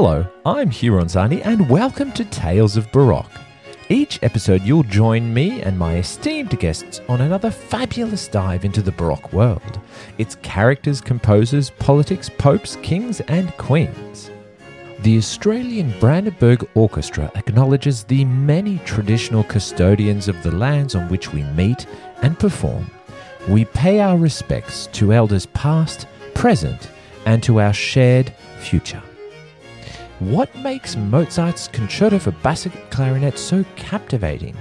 Hello, I'm Hugh Ronzani, and welcome to Tales of Baroque. Each episode, you'll join me and my esteemed guests on another fabulous dive into the Baroque world its characters, composers, politics, popes, kings, and queens. The Australian Brandenburg Orchestra acknowledges the many traditional custodians of the lands on which we meet and perform. We pay our respects to elders past, present, and to our shared future. What makes Mozart's Concerto for Basset Clarinet so captivating?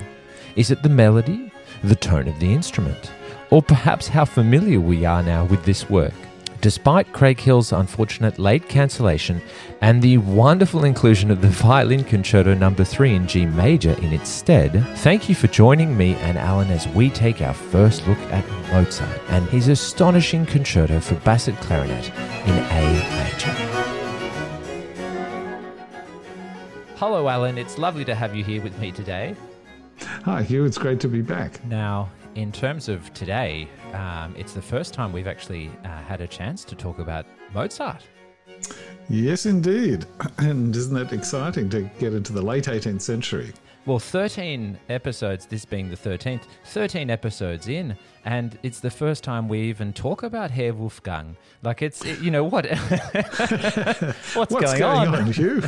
Is it the melody, the tone of the instrument, or perhaps how familiar we are now with this work? Despite Craig Hill's unfortunate late cancellation and the wonderful inclusion of the Violin Concerto No. 3 in G major in its stead, thank you for joining me and Alan as we take our first look at Mozart and his astonishing concerto for Basset Clarinet in A major. Hello, Alan. It's lovely to have you here with me today. Hi, Hugh. It's great to be back. Now, in terms of today, um, it's the first time we've actually uh, had a chance to talk about Mozart. Yes, indeed. And isn't that exciting to get into the late 18th century? Well, 13 episodes, this being the 13th, 13 episodes in, and it's the first time we even talk about Herr Wolfgang. Like, it's, it, you know, what? What's, What's, going, going on? on Hugh?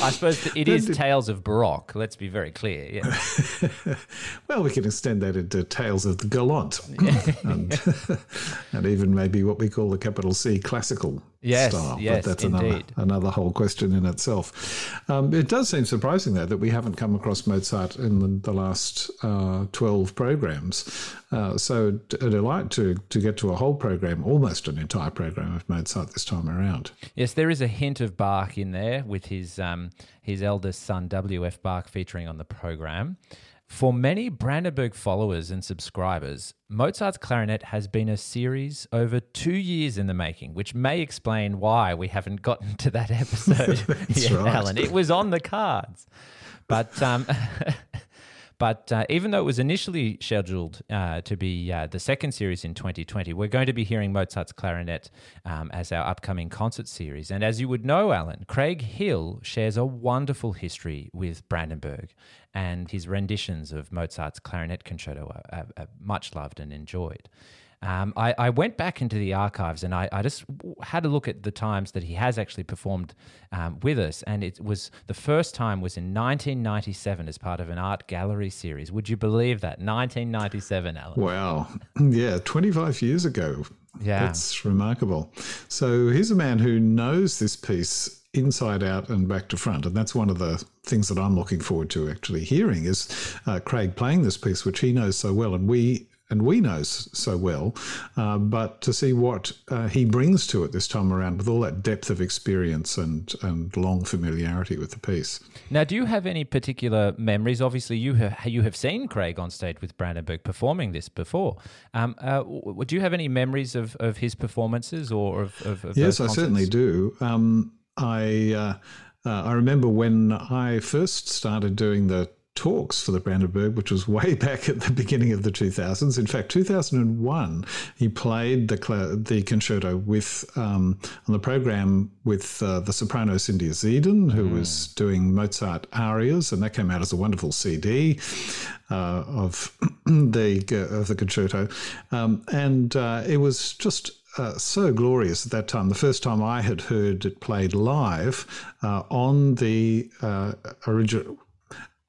I suppose it is Tales of Baroque, let's be very clear. Yeah. well, we can extend that into Tales of the Galant, and, and, even maybe what we call the capital C classical yes, style. Yes, but that's indeed. another, another whole question in itself. Um, it does seem surprising, though, that we haven't come across Mozart in the, the last uh, 12 programs. Uh, so a delight to, to get to a whole program, almost an entire program of Mozart this time around. Yes, there is a hint of Bach in there with his, um, his eldest son, W.F. Bach, featuring on the program. For many Brandenburg followers and subscribers, Mozart's Clarinet has been a series over two years in the making, which may explain why we haven't gotten to that episode. yeah, right. Alan, it was on the cards. But um, But uh, even though it was initially scheduled uh, to be uh, the second series in 2020, we're going to be hearing Mozart's Clarinet um, as our upcoming concert series. And as you would know, Alan, Craig Hill shares a wonderful history with Brandenburg, and his renditions of Mozart's Clarinet Concerto are, are, are much loved and enjoyed. Um, I, I, went back into the archives and I, I, just had a look at the times that he has actually performed um, with us, and it was the first time was in 1997 as part of an art gallery series. Would you believe that? 1997, Alan. Wow, yeah, 25 years ago. Yeah, that's remarkable. So he's a man who knows this piece inside out and back to front. And that's one of the things that I'm looking forward to actually hearing is uh, Craig playing this piece, which he knows so well. And we and we know so well, uh, but to see what uh, he brings to it this time around with all that depth of experience and, and long familiarity with the piece. Now, do you have any particular memories? Obviously, you have, you have seen Craig on stage with Brandenburg performing this before. Um, uh, do you have any memories of, of his performances or of, of, of Yes, I certainly do. Um, I uh, uh, I remember when I first started doing the talks for the Brandenburg, which was way back at the beginning of the 2000s. In fact, 2001, he played the the concerto with um, on the program with uh, the soprano Cyndia Sieden, who mm. was doing Mozart arias, and that came out as a wonderful CD uh, of the of the concerto, um, and uh, it was just uh, so glorious at that time. The first time I had heard it played live uh, on the uh, original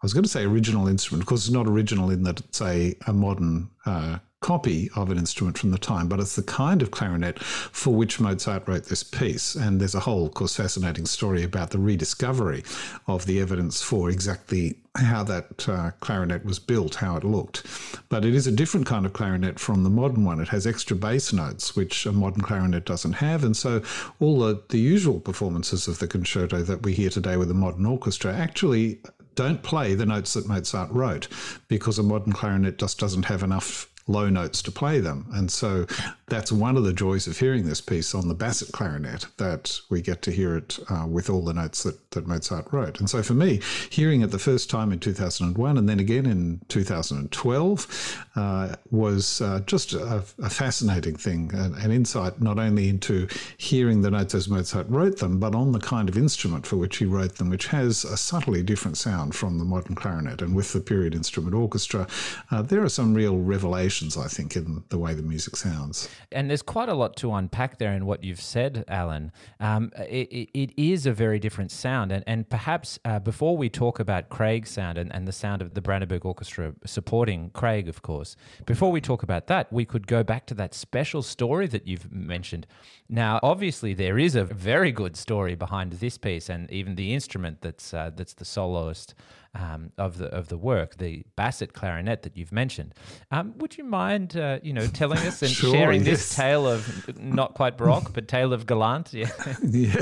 I was going to say original instrument. Of course, it's not original in that it's a, a modern uh, copy of an instrument from the time, but it's the kind of clarinet for which Mozart wrote this piece. And there's a whole, of course, fascinating story about the rediscovery of the evidence for exactly how that uh, clarinet was built, how it looked. But it is a different kind of clarinet from the modern one. It has extra bass notes, which a modern clarinet doesn't have. And so all the, the usual performances of the concerto that we hear today with a modern orchestra actually don't play the notes that Mozart wrote because a modern clarinet just doesn't have enough low notes to play them. And so that's one of the joys of hearing this piece on the Basset clarinet that we get to hear it uh, with all the notes that, that Mozart wrote. And so for me, hearing it the first time in 2001 and then again in 2012 uh, was uh, just a, a, fascinating thing, an, an, insight not only into hearing the notes as Mozart wrote them, but on the kind of instrument for which he wrote them, which has a subtly different sound from the modern clarinet. And with the period instrument orchestra, uh, there are some real revelations, I think, in the way the music sounds. And there's quite a lot to unpack there in what you've said, Alan. Um, it, it is a very different sound. And, and perhaps uh, before we talk about Craig's sound and, and the sound of the Brandenburg Orchestra supporting Craig, of course, before we talk about that, we could go back to that special story that you've mentioned. Now, obviously, there is a very good story behind this piece and even the instrument that's, uh, that's the soloist um, of the of the work, the Basset clarinet that you've mentioned. Um, would you mind, uh, you know, telling us and sure, sharing yes. this tale of not quite baroque, but tale of galant? Yeah. yeah,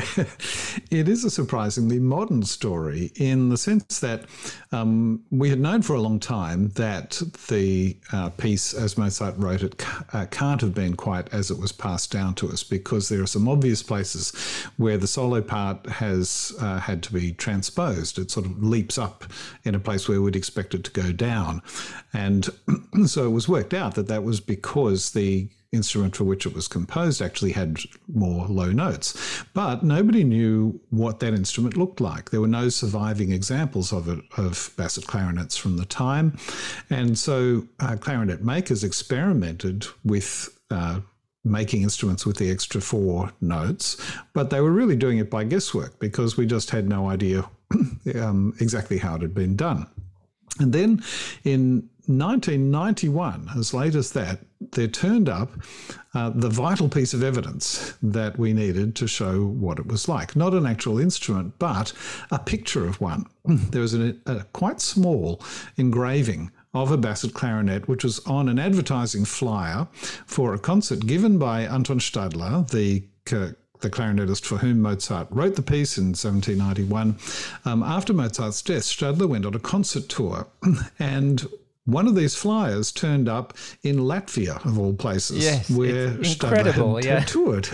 it is a surprisingly modern story in the sense that um, we had known for a long time that the uh, piece, as Mozart wrote it, uh, can't have been quite as it was passed down to us because there are some obvious places where the solo part has uh, had to be transposed. It sort of leaps up in a place where we'd expect it to go down. And so it was worked out that that was because the instrument for which it was composed actually had more low notes. But nobody knew what that instrument looked like. There were no surviving examples of it, of Basset clarinets from the time. And so uh, clarinet makers experimented with uh, making instruments with the extra four notes, but they were really doing it by guesswork because we just had no idea um, exactly how it had been done. And then in 1991, as late as that, there turned up uh, the vital piece of evidence that we needed to show what it was like. Not an actual instrument, but a picture of one. There was a, a quite small engraving of a Basset clarinet, which was on an advertising flyer for a concert given by Anton Stadler, the the clarinetist for whom Mozart wrote the piece in 1791. Um, after Mozart's death, Stadler went on a concert tour, and one of these flyers turned up in Latvia, of all places, yes, where Stadler had, yeah. toured.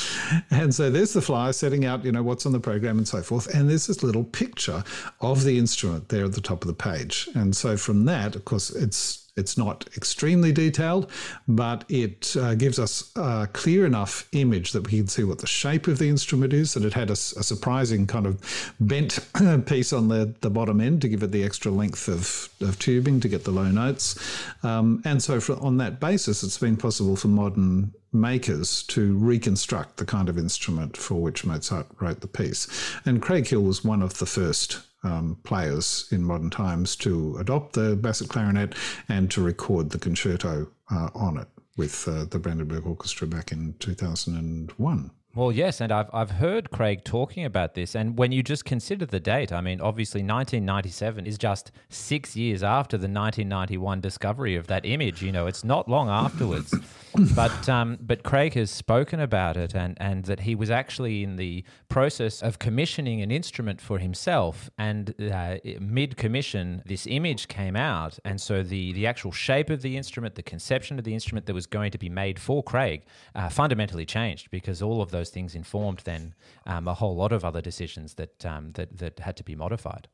and so there's the flyer setting out, you know, what's on the program and so forth. And there's this little picture of the instrument there at the top of the page. And so from that, of course, it's it's not extremely detailed, but it uh, gives us a clear enough image that we can see what the shape of the instrument is. And it had a, a surprising kind of bent piece on the, the bottom end to give it the extra length of, of tubing to get the low notes. Um, and so, for, on that basis, it's been possible for modern makers to reconstruct the kind of instrument for which Mozart wrote the piece. And Craig Hill was one of the first um, players in modern times to adopt the Basset clarinet and to record the concerto uh, on it with uh, the Brandenburg Orchestra back in 2001. Well, yes, and I've I've heard Craig talking about this, and when you just consider the date, I mean, obviously 1997 is just six years after the 1991 discovery of that image. You know, it's not long afterwards, but um, but Craig has spoken about it, and and that he was actually in the process of commissioning an instrument for himself, and uh, mid commission, this image came out, and so the the actual shape of the instrument, the conception of the instrument that was going to be made for Craig, uh, fundamentally changed because all of those those things informed then um, a whole lot of other decisions that um, that that had to be modified.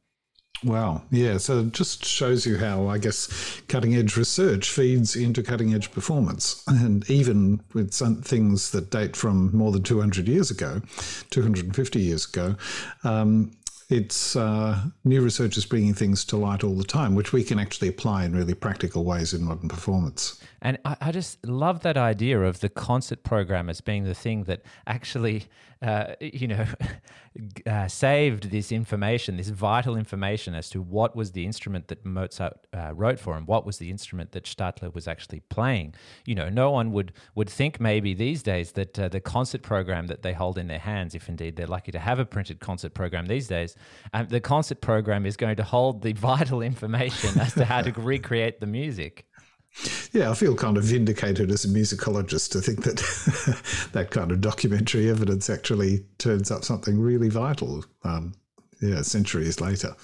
Wow. Yeah. So it just shows you how, I guess, cutting edge research feeds into cutting edge performance. And even with some things that date from more than 200 years ago, 250 years ago, um, it's uh, new research is bringing things to light all the time, which we can actually apply in really practical ways in modern performance. And I, I just love that idea of the concert program as being the thing that actually, uh, you know, uh, saved this information, this vital information as to what was the instrument that Mozart uh, wrote for and what was the instrument that Stadler was actually playing. You know, no one would would think maybe these days that uh, the concert program that they hold in their hands, if indeed they're lucky to have a printed concert program these days, um, the concert program is going to hold the vital information as to how to recreate the music. Yeah, I feel kind of vindicated as a musicologist to think that that kind of documentary evidence actually turns up something really vital. Um, yeah, centuries later.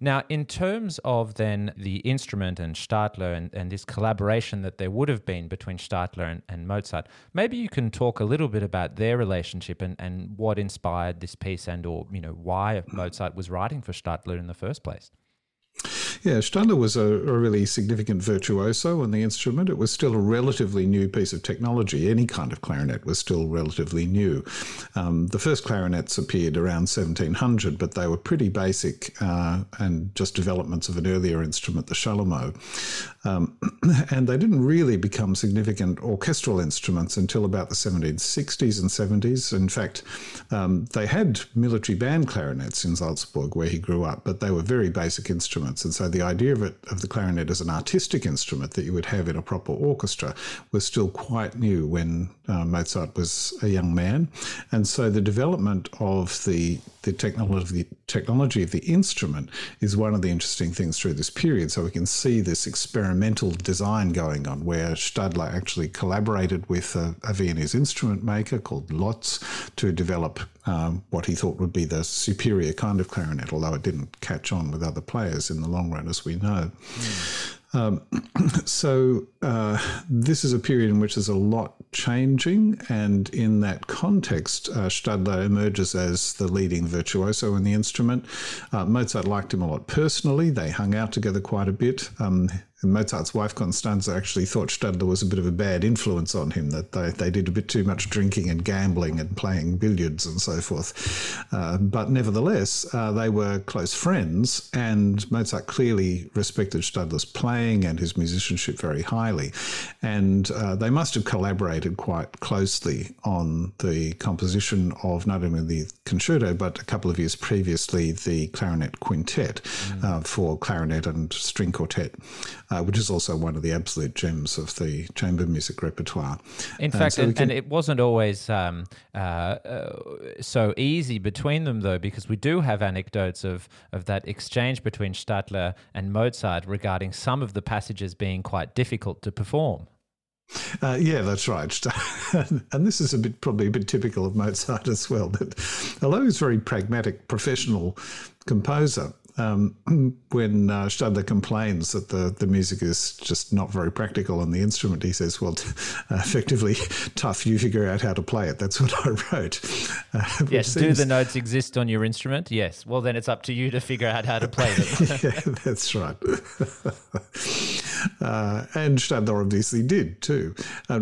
Now, in terms of then the instrument and Stadler and, and this collaboration that there would have been between Stadler and, and Mozart, maybe you can talk a little bit about their relationship and, and what inspired this piece and or, you know, why Mozart was writing for Stadler in the first place. Yeah, Stadler was a, a, really significant virtuoso on the instrument. It was still a relatively new piece of technology. Any kind of clarinet was still relatively new. Um, the first clarinets appeared around 1700, but they were pretty basic uh, and just developments of an earlier instrument, the chalumeau. Um, and they didn't really become significant orchestral instruments until about the 1760s and 70s. In fact, um, they had military band clarinets in Salzburg, where he grew up, but they were very basic instruments. And so the idea of it of the clarinet as an artistic instrument that you would have in a proper orchestra was still quite new when uh, Mozart was a young man, and so the development of the the technology technology of the instrument is one of the interesting things through this period. So we can see this experimental design going on, where Stadler actually collaborated with a, a Viennese instrument maker called Lotz to develop um, what he thought would be the superior kind of clarinet, although it didn't catch on with other players in the long run, as we know. Mm. Um, so uh, this is a period in which there's a lot changing, and in that context, uh, Stadler emerges as the leading virtuoso in the instrument. Uh, Mozart liked him a lot personally; they hung out together quite a bit. Um, Mozart's wife Constanze actually thought Stadler was a bit of a bad influence on him, that they, they did a bit too much drinking and gambling and playing billiards and so forth. Uh, but nevertheless, uh, they were close friends, and Mozart clearly respected Stadler's playing and his musicianship very highly. And uh, they must have collaborated quite closely on the composition of not only the concerto, but a couple of years previously, the clarinet quintet mm. for clarinet and string quartet uh, which is also one of the absolute gems of the chamber music repertoire. In fact, so and, can... and, it wasn't always um, uh, uh, so easy between them, though, because we do have anecdotes of, of that exchange between Stadler and Mozart regarding some of the passages being quite difficult to perform. Uh, yeah, that's right. and this is a bit probably a bit typical of Mozart as well. That although he's a very pragmatic, professional composer, um, when uh, Stadler complains that the, the music is just not very practical on the instrument, he says, Well, uh, effectively, tough, you figure out how to play it. That's what I wrote. Uh, yes, seems... do the notes exist on your instrument? Yes. Well, then it's up to you to figure out how to play them. yeah, that's right. Uh, and Stadler obviously did too. Uh,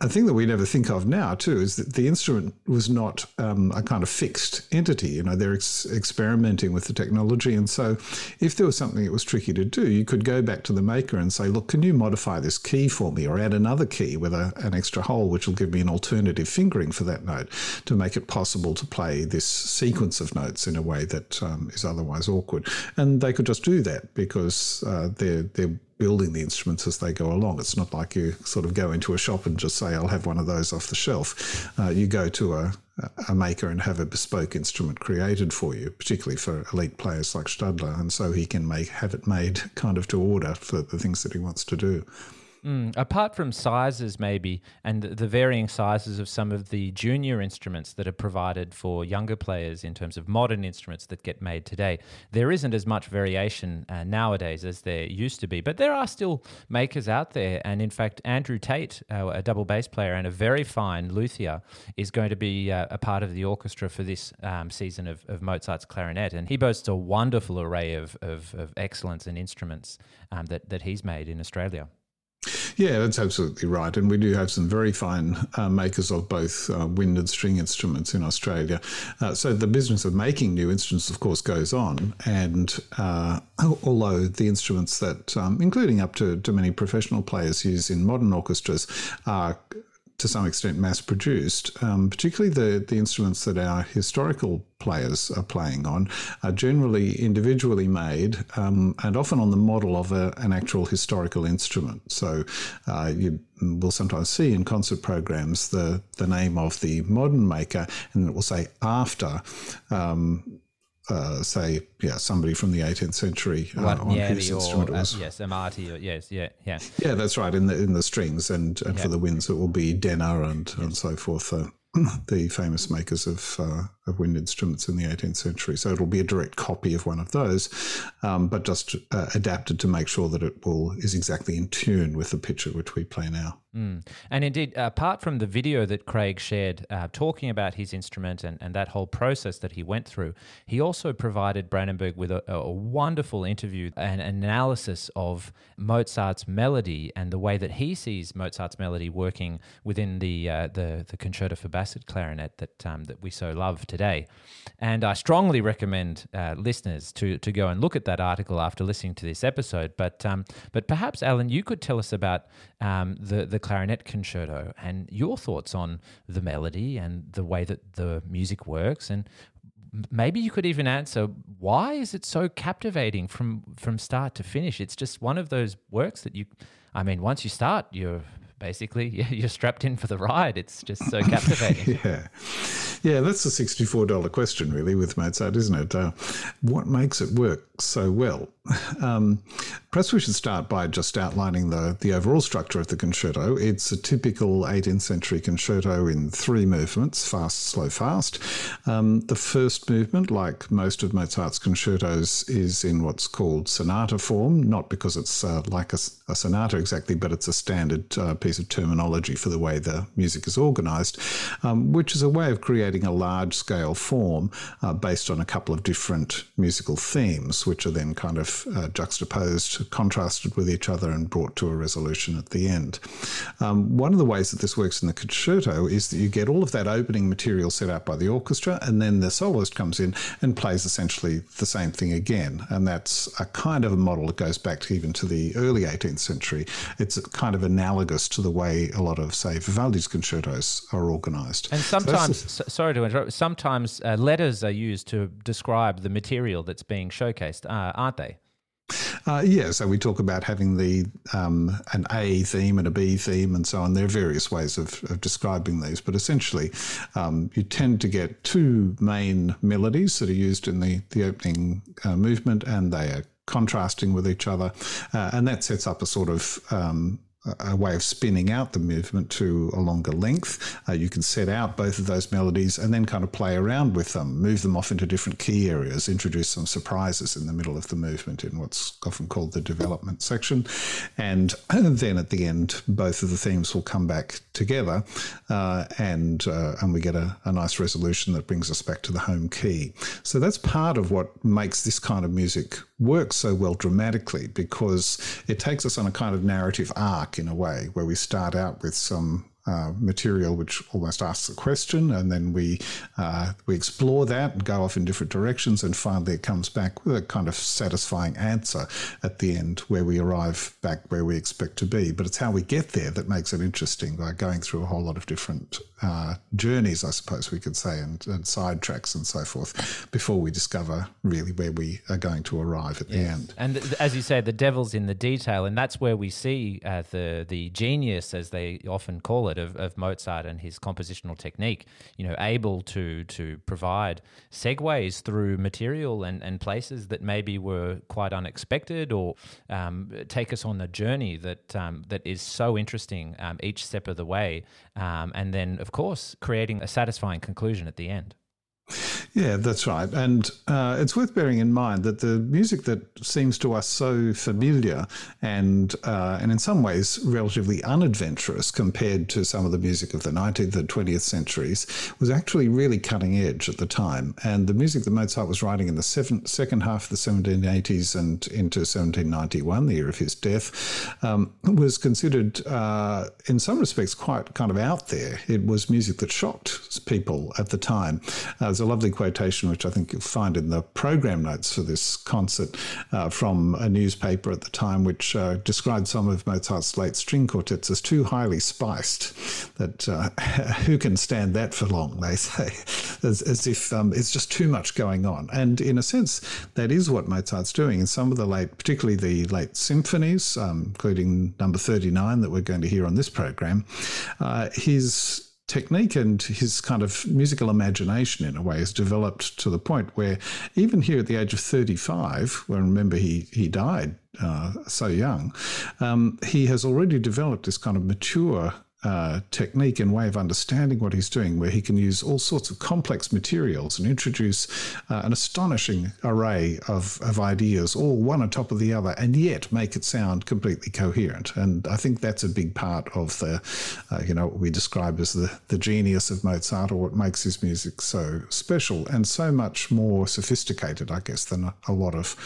a thing that we never think of now too is that the instrument was not um, a kind of fixed entity. You know, they're ex- experimenting with the technology, and so if there was something that was tricky to do, you could go back to the maker and say, "Look, can you modify this key for me, or add another key with a, an extra hole, which will give me an alternative fingering for that note to make it possible to play this sequence of notes in a way that um, is otherwise awkward." And they could just do that because uh, they're building the instruments as they go along. It's not like you sort of go into a shop and just say, I'll have one of those off the shelf. Uh, you go to a, a maker and have a bespoke instrument created for you, particularly for elite players like Stadler. And so he can make have it made kind of to order for the things that he wants to do. Mm, apart from sizes, maybe, and the varying sizes of some of the junior instruments that are provided for younger players in terms of modern instruments that get made today, there isn't as much variation uh, nowadays as there used to be. But there are still makers out there. And in fact, Andrew Tate, uh, a double bass player and a very fine luthier, is going to be uh, a part of the orchestra for this um, season of, of, Mozart's clarinet. And he boasts a wonderful array of, of, of excellence and instruments um, that, that he's made in Australia. Yeah, that's absolutely right. And we do have some very fine uh, makers of both uh, wind and string instruments in Australia. Uh, so the business of making new instruments, of course, goes on. And uh, although the instruments that, um, including up to, to many professional players, use in modern orchestras are to some extent mass produced, um, particularly the, the instruments that our historical players are playing on, are generally individually made um, and often on the model of a, an actual historical instrument. So uh, you will sometimes see in concert programs the, the name of the modern maker, and it will say after. Um, uh, say, yeah, somebody from the 18th century uh, on whose instrument or, it was. Uh, yes, Amati. Or, yes, yeah, yeah. Yeah, that's right. In the in the strings and, and yeah. for the winds, it will be Denner and, and so forth. Uh, the famous makers of uh, of wind instruments in the 18th century. So it'll be a direct copy of one of those, um, but just uh, adapted to make sure that it will is exactly in tune with the at which we play now. Mm. And indeed, apart from the video that Craig shared uh, talking about his instrument and, and that whole process that he went through, he also provided Brandenburg with a, a wonderful interview and analysis of Mozart's melody and the way that he sees Mozart's melody working within the uh, the, the concerto for basset clarinet that um, that we so love today. And I strongly recommend uh, listeners to to go and look at that article after listening to this episode. But um, but perhaps Alan, you could tell us about um, the the clarinet concerto and your thoughts on the melody and the way that the music works. And maybe you could even answer why is it so captivating from from start to finish? It's just one of those works that you i mean once you start you're basically. You're strapped in for the ride. It's just so captivating. Yeah. Yeah that's a $64 question really with mozart isn't it? Uh, what makes it work so well? Um, perhaps we should start by just outlining the, the overall structure of the concerto. It's a typical 18th century concerto in three movements fast, slow, fast. Um, the first movement, like most of Mozart's concertos, is in what's called sonata form, not because it's uh, like a, a, sonata exactly, but it's a standard uh, piece of terminology for the way the music is organized, um, which is a way of creating a large scale form uh, based on a couple of different musical themes, which are then kind of uh, juxtaposed, contrasted with each other, and brought to a resolution at the end. Um, one of the ways that this works in the concerto is that you get all of that opening material set out by the orchestra, and then the soloist comes in and plays essentially the same thing again. And that's a kind of a model that goes back to even to the early 18th century. It's kind of analogous to the way a lot of, say, Vivaldi's concertos are organized. And sometimes, so sorry to interrupt, sometimes uh, letters are used to describe the material that's being showcased, uh, aren't they? Uh, yeah, so we talk about having the um, an A theme and a B theme and so on. There are various ways of, of describing these, but essentially, um, you tend to get two main melodies that are used in the the opening uh, movement, and they are contrasting with each other, uh, and that sets up a sort of um, a way of spinning out the movement to a longer length. Uh, you can set out both of those melodies and then kind of play around with them, move them off into different key areas, introduce some surprises in the middle of the movement in what's often called the development section. And then at the end, both of the themes will come back together uh, and, uh, and we get a, a nice resolution that brings us back to the home key. So that's part of what makes this kind of music work so well dramatically because it takes us on a kind of narrative arc in a way, where we start out with some uh, material which almost asks a question, and then we uh, we explore that and go off in different directions, and finally it comes back with a kind of satisfying answer at the end, where we arrive back where we expect to be. But it's how we get there that makes it interesting by going through a whole lot of different uh, journeys, I suppose we could say, and, and side tracks and so forth, before we discover really where we are going to arrive at yes. the end. And as you say, the devil's in the detail, and that's where we see uh, the the genius, as they often call it of, of Mozart and his compositional technique, you know, able to to provide segues through material and, and places that maybe were quite unexpected or um, take us on a journey that um, that is so interesting um, each step of the way. Um, and then, of course, creating a satisfying conclusion at the end. Yeah, that's right. And uh, it's worth bearing in mind that the music that seems to us so familiar and, uh, and in some ways relatively unadventurous compared to some of the music of the 19th and 20th centuries was actually really cutting edge at the time. And the music that Mozart was writing in the seven, second half of the 1780s and into 1791, the year of his death, um, was considered, uh, in some respects, quite kind of out there. It was music that shocked people at the time. Uh, there's a lovely quotation, which I think you'll find in the program notes for this concert uh, from a newspaper at the time, which uh, described some of Mozart's late string quartets as too highly spiced. That uh, who can stand that for long? They say, as, as if um, it's just too much going on. And in a sense, that is what Mozart's doing. In some of the late, particularly the late symphonies, um, including number thirty-nine that we're going to hear on this program, uh, his technique and his kind of musical imagination in a way has developed to the point where even here at the age of 35 where remember he he died uh, so young um, he has already developed this kind of mature uh, technique and way of understanding what he's doing, where he can use all sorts of complex materials and introduce uh, an astonishing array of, of ideas, all one on top of the other, and yet make it sound completely coherent. And I think that's a big part of the, uh, you know, what we describe as the, the genius of Mozart or what makes his music so special and so much more sophisticated, I guess, than a, a lot of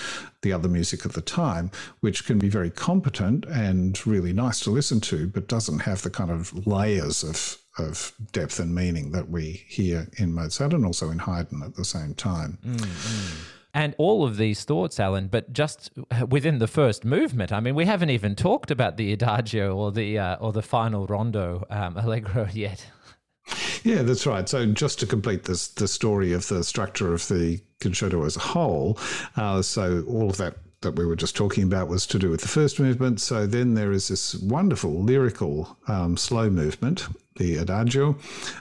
the other music at the time, which can be very competent and really nice to listen to, but doesn't have the kind of layers of of depth and meaning that we hear in Mozart and also in Haydn at the same time. Mm-hmm. And all of these thoughts, Alan, but just within the first movement. I mean, we haven't even talked about the adagio or the uh, or the final rondo um, allegro yet. Yeah, that's right. So just to complete this, the story of the structure of the concerto as a whole, uh, so all of that that we were just talking about was to do with the first movement. So then there is this wonderful lyrical um, slow movement, the adagio,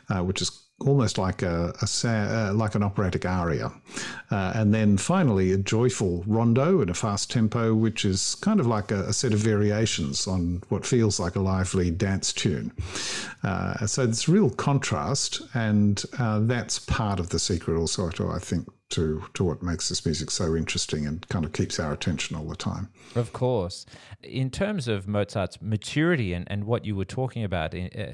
uh, which is almost like a, a uh, like an operatic aria, uh, and then finally a joyful rondo in a fast tempo, which is kind of like a, a set of variations on what feels like a lively dance tune. Uh, so it's real contrast, and uh, that's part of the secret also. I think to to what makes this music so interesting and kind of keeps our attention all the time. Of course. In terms of Mozart's maturity and, and what you were talking about, uh,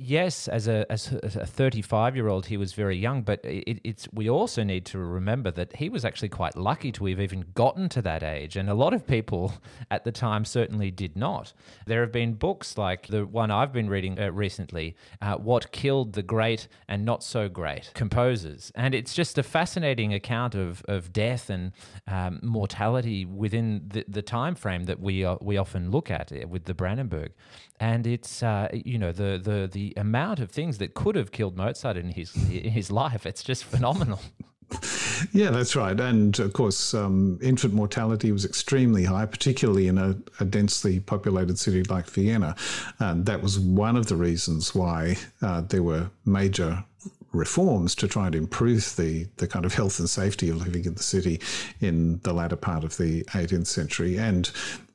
yes, as a as a 35 year old, he was very young. But it, it's we also need to remember that he was actually quite lucky to have even gotten to that age, and a lot of people at the time certainly did not. There have been books like the one I've been reading uh, recently, uh, "What Killed the Great and Not So Great Composers," and it's just a fascinating account of of death and um, mortality within the, the time frame that we uh, we often look at uh, with the Brandenburg and it's uh, you know the the the amount of things that could have killed Mozart in his in his life. It's just phenomenal. Yeah, that's right. And of course, um, infant mortality was extremely high, particularly in a, a, densely populated city like Vienna. And that was one of the reasons why uh, there were major reforms to try and improve the, the kind of health and safety of living in the city in the latter part of the 18th century. And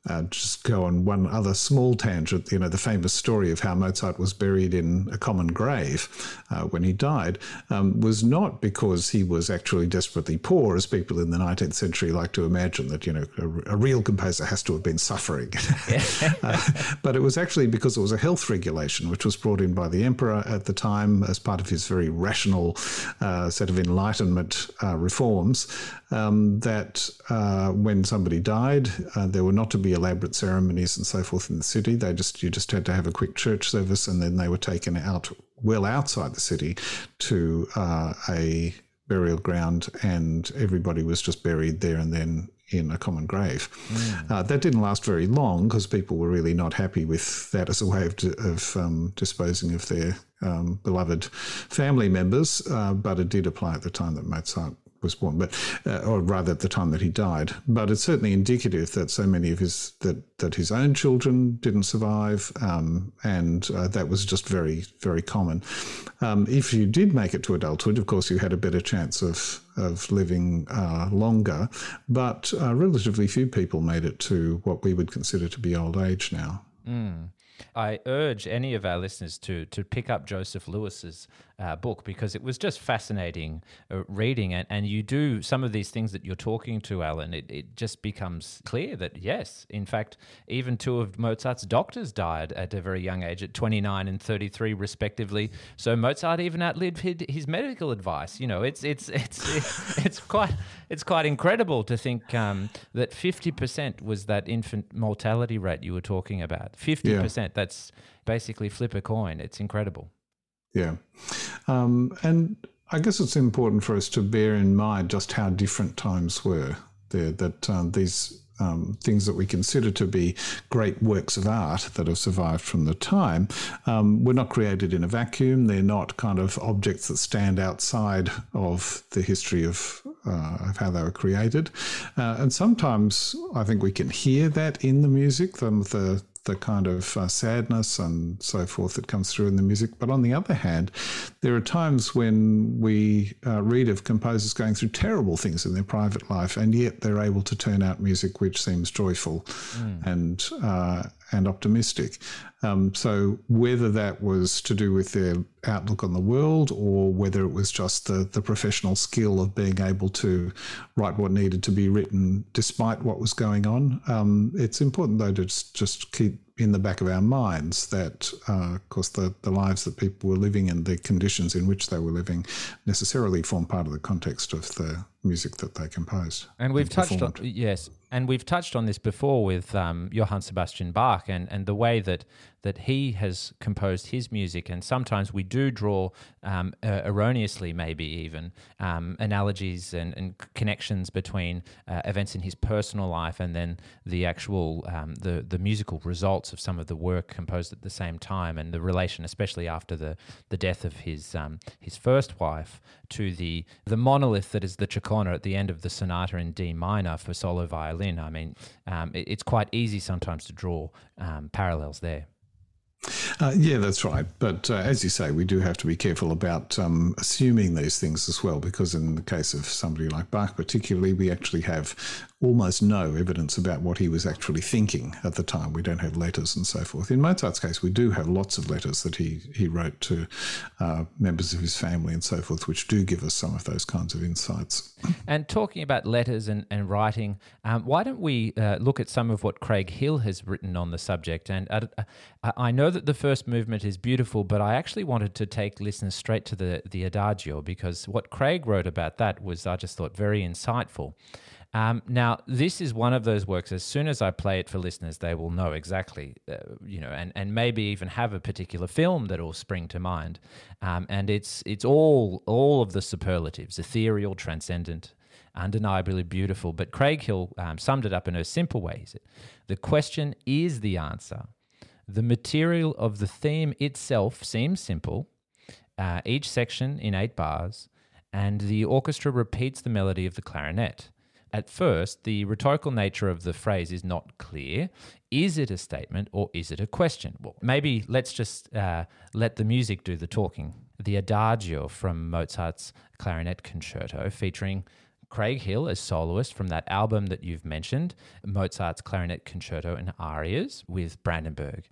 uh, just go on one other small tangent, you know, the famous story of how Mozart was buried in a common grave uh, when he died um, was not because he was actually desperately poor, as people in the 19th century like to imagine that, you know, a, a real composer has to have been suffering. uh, but it was actually because it was a health regulation which was brought in by the emperor at the time as part of his very rational uh, set of Enlightenment uh, reforms um, that uh, when somebody died, there were not to be elaborate ceremonies and so forth in the city. They just you just had to have a quick church service, and then they were taken out well outside the city to uh, a burial ground, and everybody was just buried there and then in a common grave. Mm. Uh, that didn't last very long because people were really not happy with that as a way of, of um, disposing of their um, beloved family members, uh, but it did apply at the time that Mozart was born, but uh, or rather at the time that he died. But it's certainly indicative that so many of his that that his own children didn't survive, um, and uh, that was just very very common. Um, if you did make it to adulthood, of course, you had a better chance of of living uh, longer, but uh, relatively few people made it to what we would consider to be old age now. Mm. I urge any of our listeners to to pick up Joseph Lewis's uh, book because it was just fascinating uh, reading. And, and you do some of these things that you're talking to, Alan, it, it just becomes clear that, yes, in fact, even two of Mozart's doctors died at a very young age, at 29 and 33, respectively. So Mozart even outlived his medical advice. You know, it's, it's, it's, it's, quite, it's quite incredible to think um, that 50% was that infant mortality rate you were talking about. 50%, yeah. That's basically flip a coin. It's incredible. Yeah. Um, and I guess it's important for us to bear in mind just how different times were there, that um, these um, things that we consider to be great works of art that have survived from the time um, were not created in a vacuum. They're not kind of objects that stand outside of the history of, uh, of how they were created. Uh, and sometimes I think we can hear that in the music, the, the, the kind of uh, sadness and so forth that comes through in the music. But on the other hand, there are times when we uh, read of composers going through terrible things in their private life, and yet they're able to turn out music which seems joyful mm. and uh, and optimistic. Um, so whether that was to do with their outlook on the world or whether it was just the, the professional skill of being able to write what needed to be written despite what was going on, um, it's important though to just, just keep in the back of our minds that, uh, of course, the, the lives that people were living and the conditions in which they were living necessarily form part of the context of the music that they composed. And we've and touched on yes, and we've touched on this before with um, Johann Sebastian Bach and, and the way that that he has composed his music. And sometimes we do draw um, uh, erroneously, maybe even um, analogies and, and, connections between uh, events in his personal life and then the actual um, the the musical results of some of the work composed at the same time, and the relation, especially after the the death of his um, his first wife, to the the monolith that is the Chaconner at the end of the sonata in D minor for solo violin. I mean, um, it, it's quite easy sometimes to draw um, parallels there. Uh, yeah, that's right. But uh, as you say, we do have to be careful about um, assuming these things as well, because in the case of somebody like Bach, particularly, we actually have almost no evidence about what he was actually thinking at the time. We don't have letters and so forth. In Mozart's case, we do have lots of letters that he, he wrote to uh, members of his family and so forth, which do give us some of those kinds of insights. And talking about letters and, and writing, um, why don't we uh, look at some of what Craig Hill has written on the subject? And uh, I know that the first movement is beautiful, but I actually wanted to take listeners straight to the, the Adagio because what Craig wrote about that was, I just thought, very insightful. Um, now, this is one of those works. As soon as I play it for listeners, they will know exactly, uh, you know, and, and maybe even have a particular film that will spring to mind. Um, and it's it's all all of the superlatives: ethereal, transcendent, undeniably beautiful. But Craig Hill um, summed it up in a simple way. He said, "The question is the answer. The material of the theme itself seems simple. Uh, each section in eight bars." And the orchestra repeats the melody of the clarinet. At first, the rhetorical nature of the phrase is not clear. Is it a statement or is it a question? Well, maybe let's just uh, let the music do the talking. The Adagio from Mozart's Clarinet Concerto, featuring Craig Hill as soloist from that album that you've mentioned, Mozart's Clarinet Concerto and Arias with Brandenburg.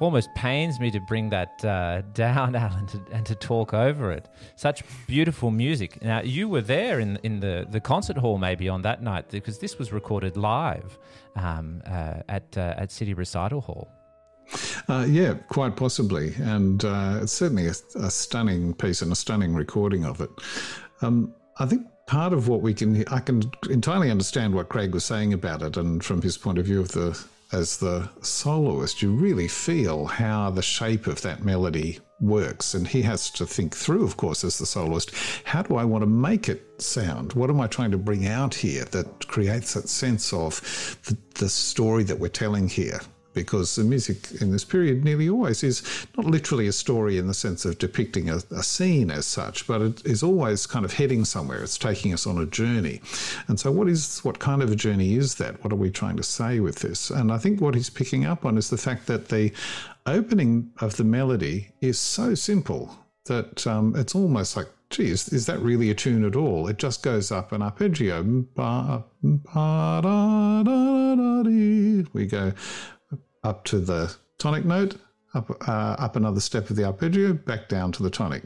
Almost pains me to bring that uh, down, Alan, to, and to talk over it. Such beautiful music. Now, you were there in in the, the concert hall maybe on that night because this was recorded live um, uh, at uh, at City Recital Hall. Uh, yeah, quite possibly, and uh, it's certainly a, a, stunning piece and a stunning recording of it. Um, I think part of what we can I can entirely understand what Craig was saying about it, and from his point of view of the as the soloist, you really feel how the shape of that melody works. And he has to think through, of course, as the soloist, how do I want to make it sound? What am I trying to bring out here that creates that sense of the, the story that we're telling here? Because the music in this period nearly always is not literally a story in the sense of depicting a, a, scene as such, but it is always kind of heading somewhere. It's taking us on a journey. And so, what is what kind of a journey is that? What are we trying to say with this? And I think what he's picking up on is the fact that the opening of the melody is so simple that um, it's almost like geez, is that really a tune at all? It just goes up an arpeggio. We go up to the tonic note, up uh, up another step of the arpeggio, back down to the tonic.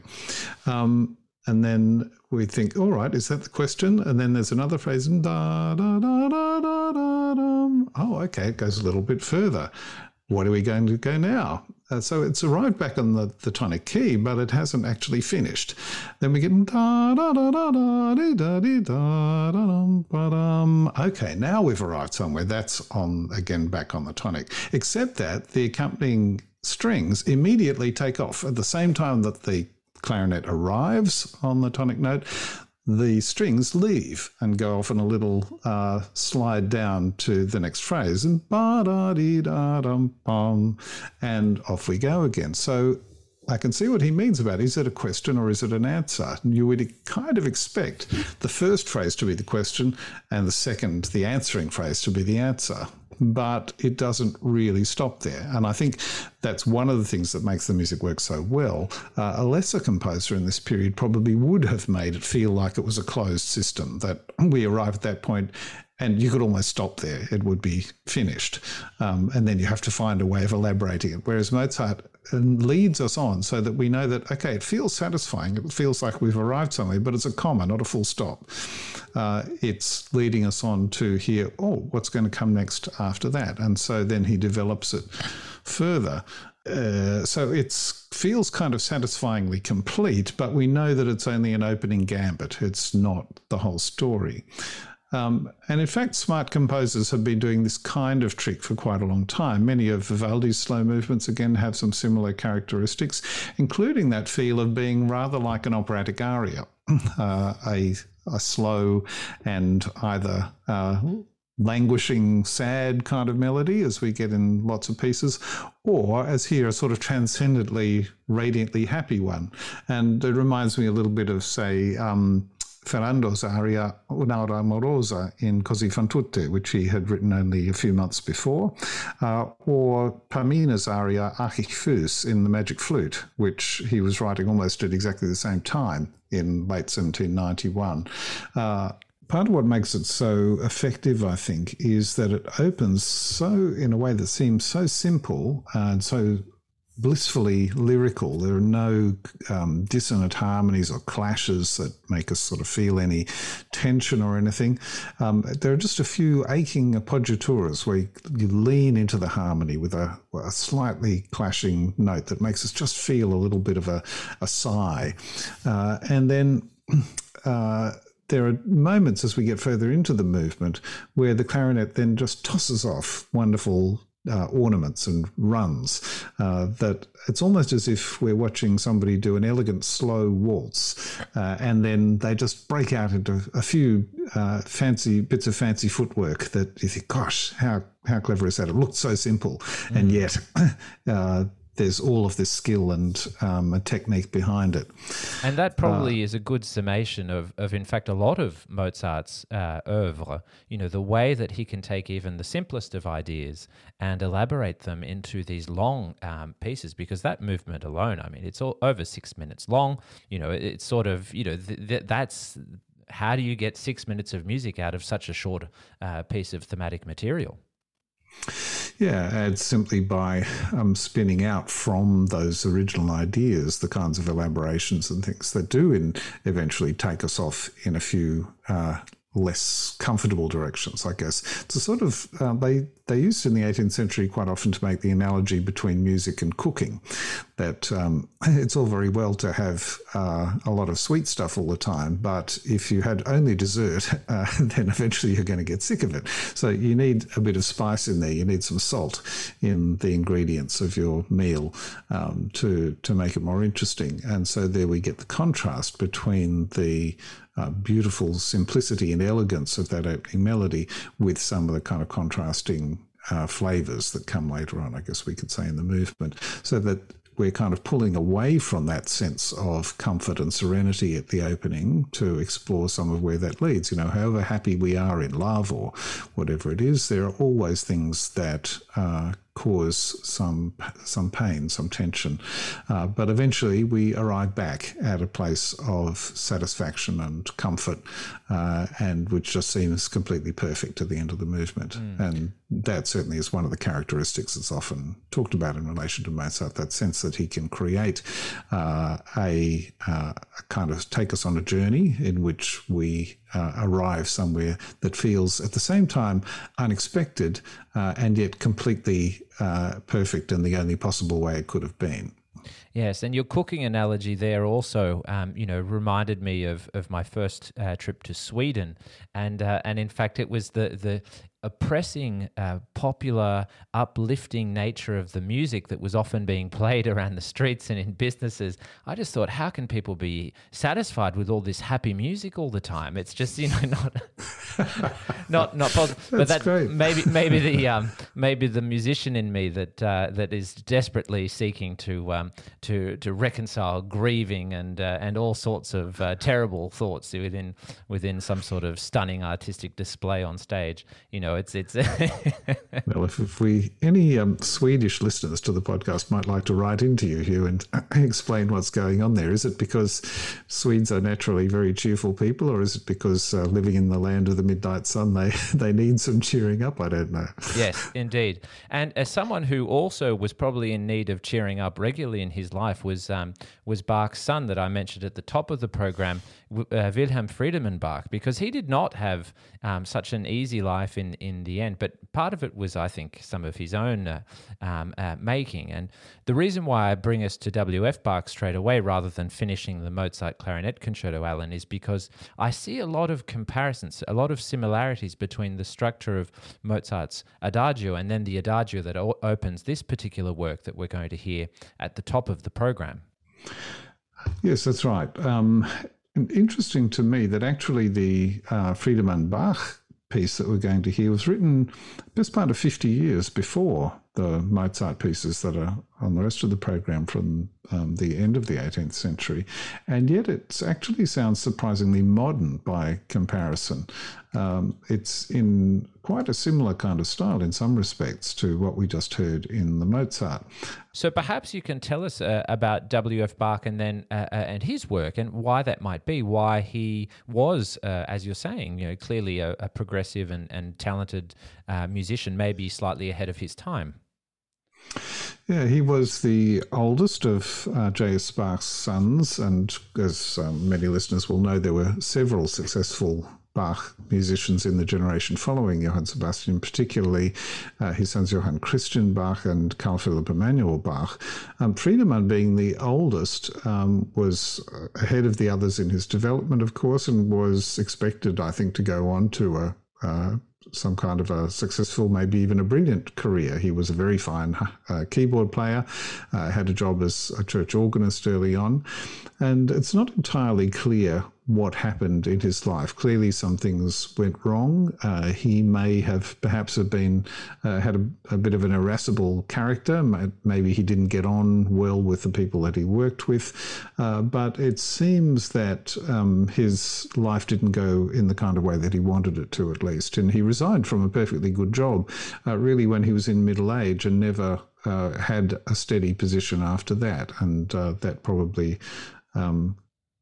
Um, and then we think, all right, is that the question? And then there's another phrase, da, da, da, da, da, da, da. Oh, okay, it goes a little bit further what are we going to go now? Uh, so it's arrived back on the, the tonic key, but it hasn't actually finished. Then we get da da da da da da da da da da da da dum. Okay, now we've arrived somewhere. That's on again back on the tonic, except that the accompanying strings immediately take off at the same time that the clarinet arrives on the tonic note the strings leave and go off on a little uh, slide down to the next phrase and ba da dee da dum bum and off we go again. So I can see what he means about is it a question or is it an answer? You would kind of expect the first phrase to be the question and the second, the answering phrase, to be the answer but it doesn't really stop there. And I think that's one of the things that makes the music work so well. Uh, a lesser composer in this period probably would have made it feel like it was a closed system, that we arrive at that point and you could almost stop there. It would be finished. Um, and then you have to find a way of elaborating it. Whereas Mozart leads us on so that we know that, okay, it feels satisfying. It feels like we've arrived somewhere, but it's a comma, not a full stop. Uh, it's leading us on to hear, oh, what's going to come next after that? And so then he develops it further. Uh, so it feels kind of satisfyingly complete, but we know that it's only an opening gambit. It's not the whole story. Um, and in fact, smart composers have been doing this kind of trick for quite a long time. Many of Vivaldi's slow movements, again, have some similar characteristics, including that feel of being rather like an operatic aria, uh, a, a slow and either uh, languishing, sad kind of melody, as we get in lots of pieces, or as here, a sort of transcendently, radiantly happy one. And it reminds me a little bit of, say, um, Ferrando's aria Un'aura amorosa in Così fan tutte, which he had written only a few months before, uh, or Pamina's aria Ach ich fühl's in The Magic Flute, which he was writing almost at exactly the same time in late 1791. Uh, part of what makes it so effective, I think, is that it opens so in a way that seems so simple and so blissfully lyrical. There are no um, dissonant harmonies or clashes that make us sort of feel any tension or anything. Um, there are just a few aching appoggiaturas where you, you lean into the harmony with a, a, slightly clashing note that makes us just feel a little bit of a, a sigh. Uh, and then uh, there are moments as we get further into the movement where the clarinet then just tosses off wonderful uh, ornaments and runs uh, that it's almost as if we're watching somebody do an elegant slow waltz uh, and then they just break out into a few uh, fancy bits of fancy footwork that you think gosh how how clever is that it looked so simple mm. and yet uh, there's all of this skill and um, a technique behind it. And that probably uh, is a good summation of, of, in fact, a lot of Mozart's uh, oeuvre. You know, the way that he can take even the simplest of ideas and elaborate them into these long um, pieces, because that movement alone, I mean, it's all over six minutes long. You know, it's sort of, you know, th- th- that's how do you get six minutes of music out of such a short uh, piece of thematic material? Yeah, it's simply by um, spinning out from those original ideas the kinds of elaborations and things that do in, eventually take us off in a few uh, less comfortable directions, I guess. It's a sort of uh, they they used in the 18th century quite often to make the analogy between music and cooking. That um, it's all very well to have uh, a lot of sweet stuff all the time, but if you had only dessert, uh, then eventually you're going to get sick of it. So you need a bit of spice in there. You need some salt in the ingredients of your meal um, to to make it more interesting. And so there we get the contrast between the uh, beautiful simplicity and elegance of that opening melody with some of the kind of contrasting uh, flavors that come later on, I guess we could say, in the movement. So that we're kind of pulling away from that sense of comfort and serenity at the opening to explore some of where that leads. You know, however happy we are in love or whatever it is, there are always things that uh, cause some some pain, some tension. Uh, but eventually, we arrive back at a place of satisfaction and comfort, uh, and which just seems completely perfect at the end of the movement. Mm. And that certainly is one of the characteristics that's often talked about in relation to Mozart. That sense that he can create uh, a, uh, a, kind of take us on a journey in which we uh, arrive somewhere that feels at the same time unexpected uh, and yet completely uh, perfect in the only possible way it could have been. Yes, and your cooking analogy there also, um, you know, reminded me of, of my first uh, trip to Sweden, and uh, and in fact, it was the the oppressing, uh, popular, uplifting nature of the music that was often being played around the streets and in businesses. I just thought, how can people be satisfied with all this happy music all the time? It's just you know not not not possible. but that great. maybe maybe the um, maybe the musician in me that uh, that is desperately seeking to um, to to reconcile grieving and uh, and all sorts of uh, terrible thoughts within within some sort of stunning artistic display on stage. You know it's it's. well, if, if we any um, Swedish listeners to the podcast might like to write into you, Hugh, and explain what's going on there. Is it because Swedes are naturally very cheerful people, or is it because uh, living in the land of the midnight sun, they they need some cheering up? I don't know. yes, indeed. And as someone who also was probably in need of cheering up regularly in his life was um, was Bach's son that I mentioned at the top of the program, uh, Wilhelm Friedemann Bach, because he did not have um, such an easy life in in the end. But part of it was, I think, some of his own uh, um, uh, making. And the reason why I bring us to W.F. Bach straight away rather than finishing the Mozart Clarinet Concerto, Alan, is because I see a lot of comparisons, a lot of similarities between the structure of Mozart's Adagio and then the Adagio that o- opens this particular work that we're going to hear at the top of the program. Yes, that's right. Um, interesting to me that actually the uh, Friedemann Bach piece that we're going to hear was written best part of 50 years before the Mozart pieces that are on the rest of the program from um, the end of the 18th century. And yet it actually sounds surprisingly modern by comparison. Um, it's in quite a similar kind of style in some respects to what we just heard in the Mozart. So perhaps you can tell us uh, about W.F. Bach and then uh, uh, and his work and why that might be, why he was, uh, as you're saying, you know, clearly a, a progressive and, and talented uh, musician, maybe slightly ahead of his time. Yeah, he was the oldest of uh, J.S. Bach's sons, and as um, many listeners will know, there were several successful Bach musicians in the generation following Johann Sebastian, particularly uh, his sons Johann Christian Bach and Carl Philipp Emanuel Bach. Um, Friedemann, being the oldest, um, was ahead of the others in his development, of course, and was expected, I think, to go on to a uh, some kind of a successful, maybe even a brilliant career. He was a very fine uh, keyboard player, uh, had a job as a church organist early on, and it's not entirely clear what happened in his life. Clearly, some things went wrong. Uh, he may have perhaps have been uh, had a, a, bit of an irascible character. Maybe he didn't get on well with the people that he worked with. Uh, but it seems that um, his life didn't go in the kind of way that he wanted it to, at least. And he resigned from a perfectly good job, uh, really, when he was in middle age, and never. Uh, had a steady position after that, and uh, that probably um,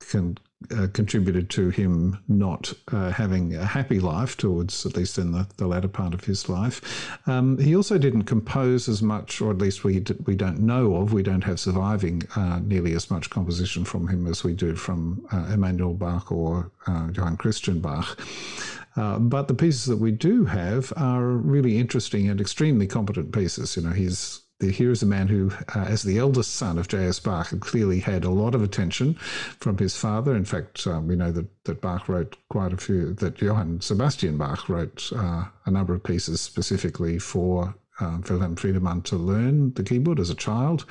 can uh, contributed to him not uh, having a happy life towards at least in the, the latter part of his life. Um, he also didn't compose as much, or at least we d- we don't know of. We don't have surviving uh, nearly as much composition from him as we do from uh, Emanuel Bach or uh, Johann Christian Bach. Uh, but the pieces that we do have are really interesting and extremely competent pieces. You know, he's here is a man who, uh, as the eldest son of J.S. Bach, had clearly had a lot of attention from his father. In fact, um, we know that, that Bach wrote quite a few, that Johann Sebastian Bach wrote uh, a number of pieces specifically for uh, Wilhelm Friedemann to learn the keyboard as a child.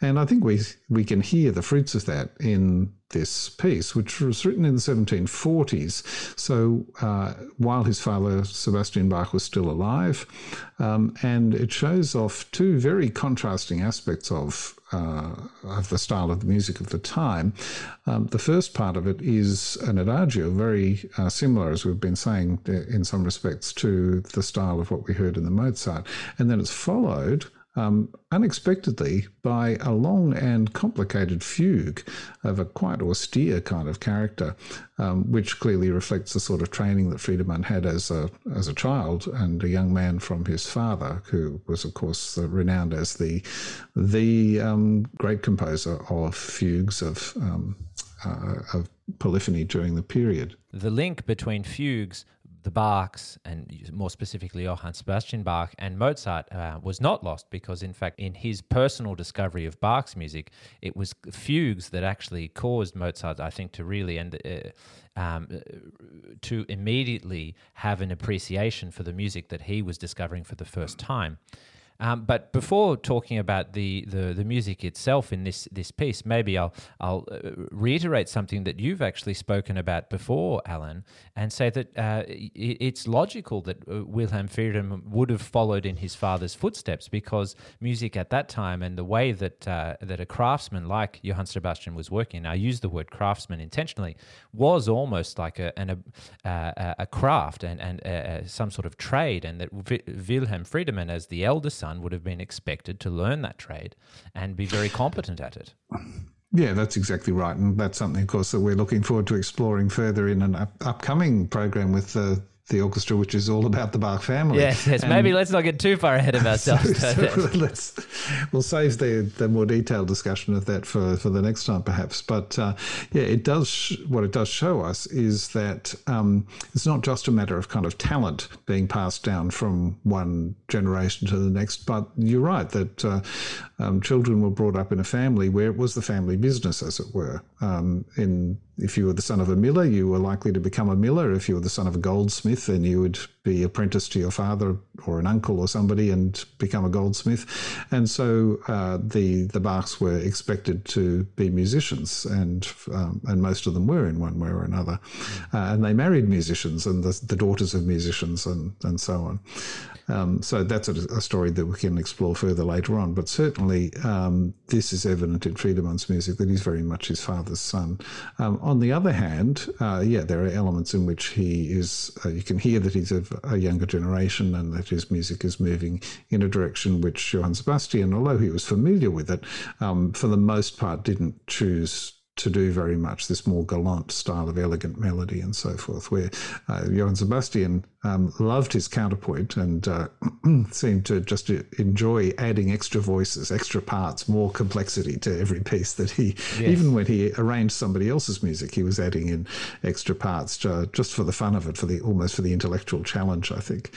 And I think we, we can hear the fruits of that in this piece, which was written in the 1740s. So uh, while his father, Sebastian Bach, was still alive, um, and it shows off two very contrasting aspects of uh, of the style of the music of the time. Um, the first part of it is an adagio, very uh, similar, as we've been saying, in some respects, to the style of what we heard in the Mozart, and then it's followed um, unexpectedly by a long and complicated fugue of a quite austere kind of character, um, which clearly reflects the sort of training that Friedemann had as a as a child and a young man from his father, who was, of course, renowned as the the um, great composer of fugues of um, uh, of polyphony during the period. The link between fugues the Bachs, and more specifically Johann Sebastian Bach and Mozart, uh, was not lost because, in fact, in his personal discovery of Bach's music, it was fugues that actually caused Mozart, I think, to really and uh, um, to immediately have an appreciation for the music that he was discovering for the first time. Um, but before talking about the, the, the music itself in this this piece, maybe I'll I'll uh, reiterate something that you've actually spoken about before, Alan, and say that uh, it's logical that uh, Wilhelm Friedemann would have followed in his father's footsteps because music at that time and the way that uh, that a craftsman like Johann Sebastian was working, I use the word craftsman intentionally, was almost like a an, a, a craft and and uh, some sort of trade, and that Wilhelm Friedemann, as the eldest son son would have been expected to learn that trade and be very competent at it. Yeah, that's exactly right. And that's something, of course, that we're looking forward to exploring further in an up- upcoming program with the the orchestra, which is all about the Bach family. Yes, yes. Maybe let's not get too far ahead of ourselves. So, so let's we'll save the the more detailed discussion of that for, for the next time, perhaps. But uh, yeah, it does what it does show us is that um, it's not just a matter of kind of talent being passed down from one generation to the next. But you're right that uh, um, children were brought up in a family where it was the family business, as it were. Um, in if you were the son of a miller, you were likely to become a miller. If you were the son of a goldsmith, then you would be apprenticed to your father or an uncle or somebody and become a goldsmith. And so uh, the the Bachs were expected to be musicians, and um, and most of them were in one way or another. Uh, and they married musicians and the, the daughters of musicians and and so on. Um, so that's a, a, story that we can explore further later on. But certainly, um, this is evident in Friedemann's music that he's very much his father's son. Um, on the other hand, uh, yeah, there are elements in which he is, uh, you can hear that he's of a younger generation and that his music is moving in a direction which Johann Sebastian, although he was familiar with it, um, for the most part didn't choose to do very much this more gallant style of elegant melody and so forth, where uh, Johann Sebastian um, loved his counterpoint and uh, seemed to just enjoy adding extra voices, extra parts, more complexity to every piece that he, yes. even when he arranged somebody else's music, he was adding in extra parts uh, just for the fun of it, for the almost for the intellectual challenge, I think.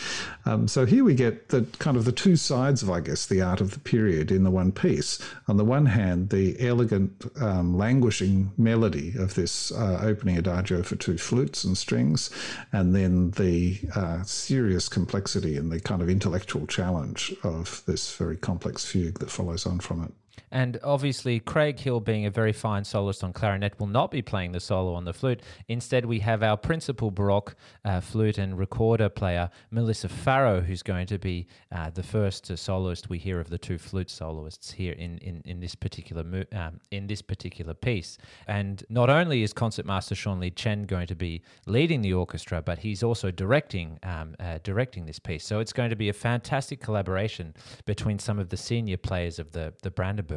Um, so here we get the kind of the two sides of, I guess, the art of the period in the one piece. On the one hand, the elegant, um, languishing melody of this uh, opening adagio for two flutes and strings, and then the uh, serious complexity and the kind of intellectual challenge of this very complex fugue that follows on from it. And obviously, Craig Hill, being a very fine soloist on clarinet, will not be playing the solo on the flute. Instead, we have our principal Baroque uh, flute and recorder player, Melissa Farrow, who's going to be uh, the first uh, soloist we hear of the two flute soloists here in, in, in this particular mo- um, in this particular piece. And not only is concertmaster Shaun Lee-Chen going to be leading the orchestra, but he's also directing um, uh, directing this piece. So it's going to be a fantastic collaboration between some of the senior players of the the Brandenburg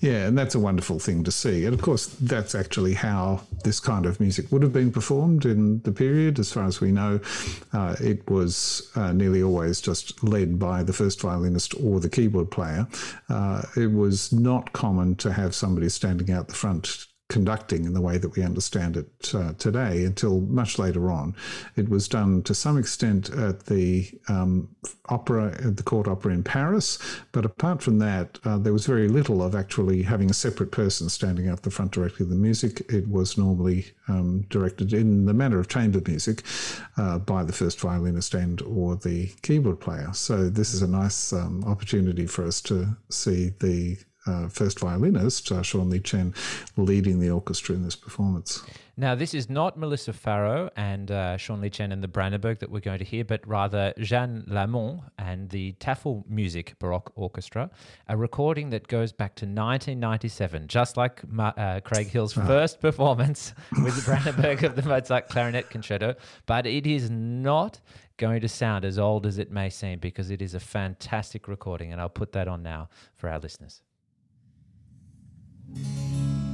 yeah, and that's a wonderful thing to see. And of course, that's actually how this kind of music would have been performed in the period. As far as we know, uh, it was uh, nearly always just led by the first violinist or the keyboard player. Uh, it was not common to have somebody standing out the front conducting in the way that we understand it uh, today until much later on. It was done to some extent at the um, opera, at the court opera in Paris, but apart from that, uh, there was very little of actually having a separate person standing out the front directing the music. It was normally um, directed in the manner of chamber music uh, by the first violinist and or the keyboard player. So this is a nice um, opportunity for us to see the uh, first violinist, uh, Shaun Lee-Chen, leading the orchestra in this performance. Now, this is not Melissa Farrow and uh, Shaun Lee-Chen and the Brandenburg that we're going to hear, but rather Jeanne Lamon and the Tafelmusik Baroque Orchestra, a recording that goes back to 1997, just like uh, Craig Hill's ah. first performance with the Brandenburg of the Mozart Clarinet Concerto. But it is not going to sound as old as it may seem because it is a fantastic recording, and I'll put that on now for our listeners. Música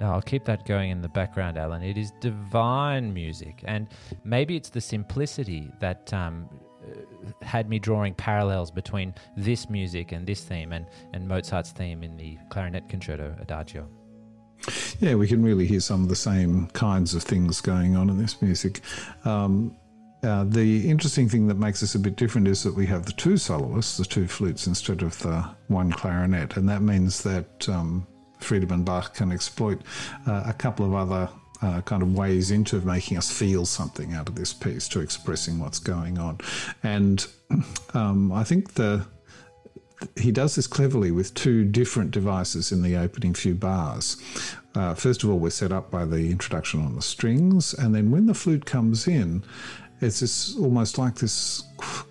Now, I'll keep that going in the background, Alan. It is divine music. And maybe it's the simplicity that um, uh, had me drawing parallels between this music and this theme and, and Mozart's theme in the clarinet concerto adagio. Yeah, we can really hear some of the same kinds of things going on in this music. Um, uh, the interesting thing that makes this a bit different is that we have the two soloists, the two flutes, instead of the one clarinet, and that means that um, Friedemann Bach can exploit uh, a couple of other uh, kind of ways into making us feel something out of this piece to expressing what's going on. And um, I think the he does this cleverly with two different devices in the opening few bars. Uh, first of all, we're set up by the introduction on the strings, and then when the flute comes in, it's this almost like this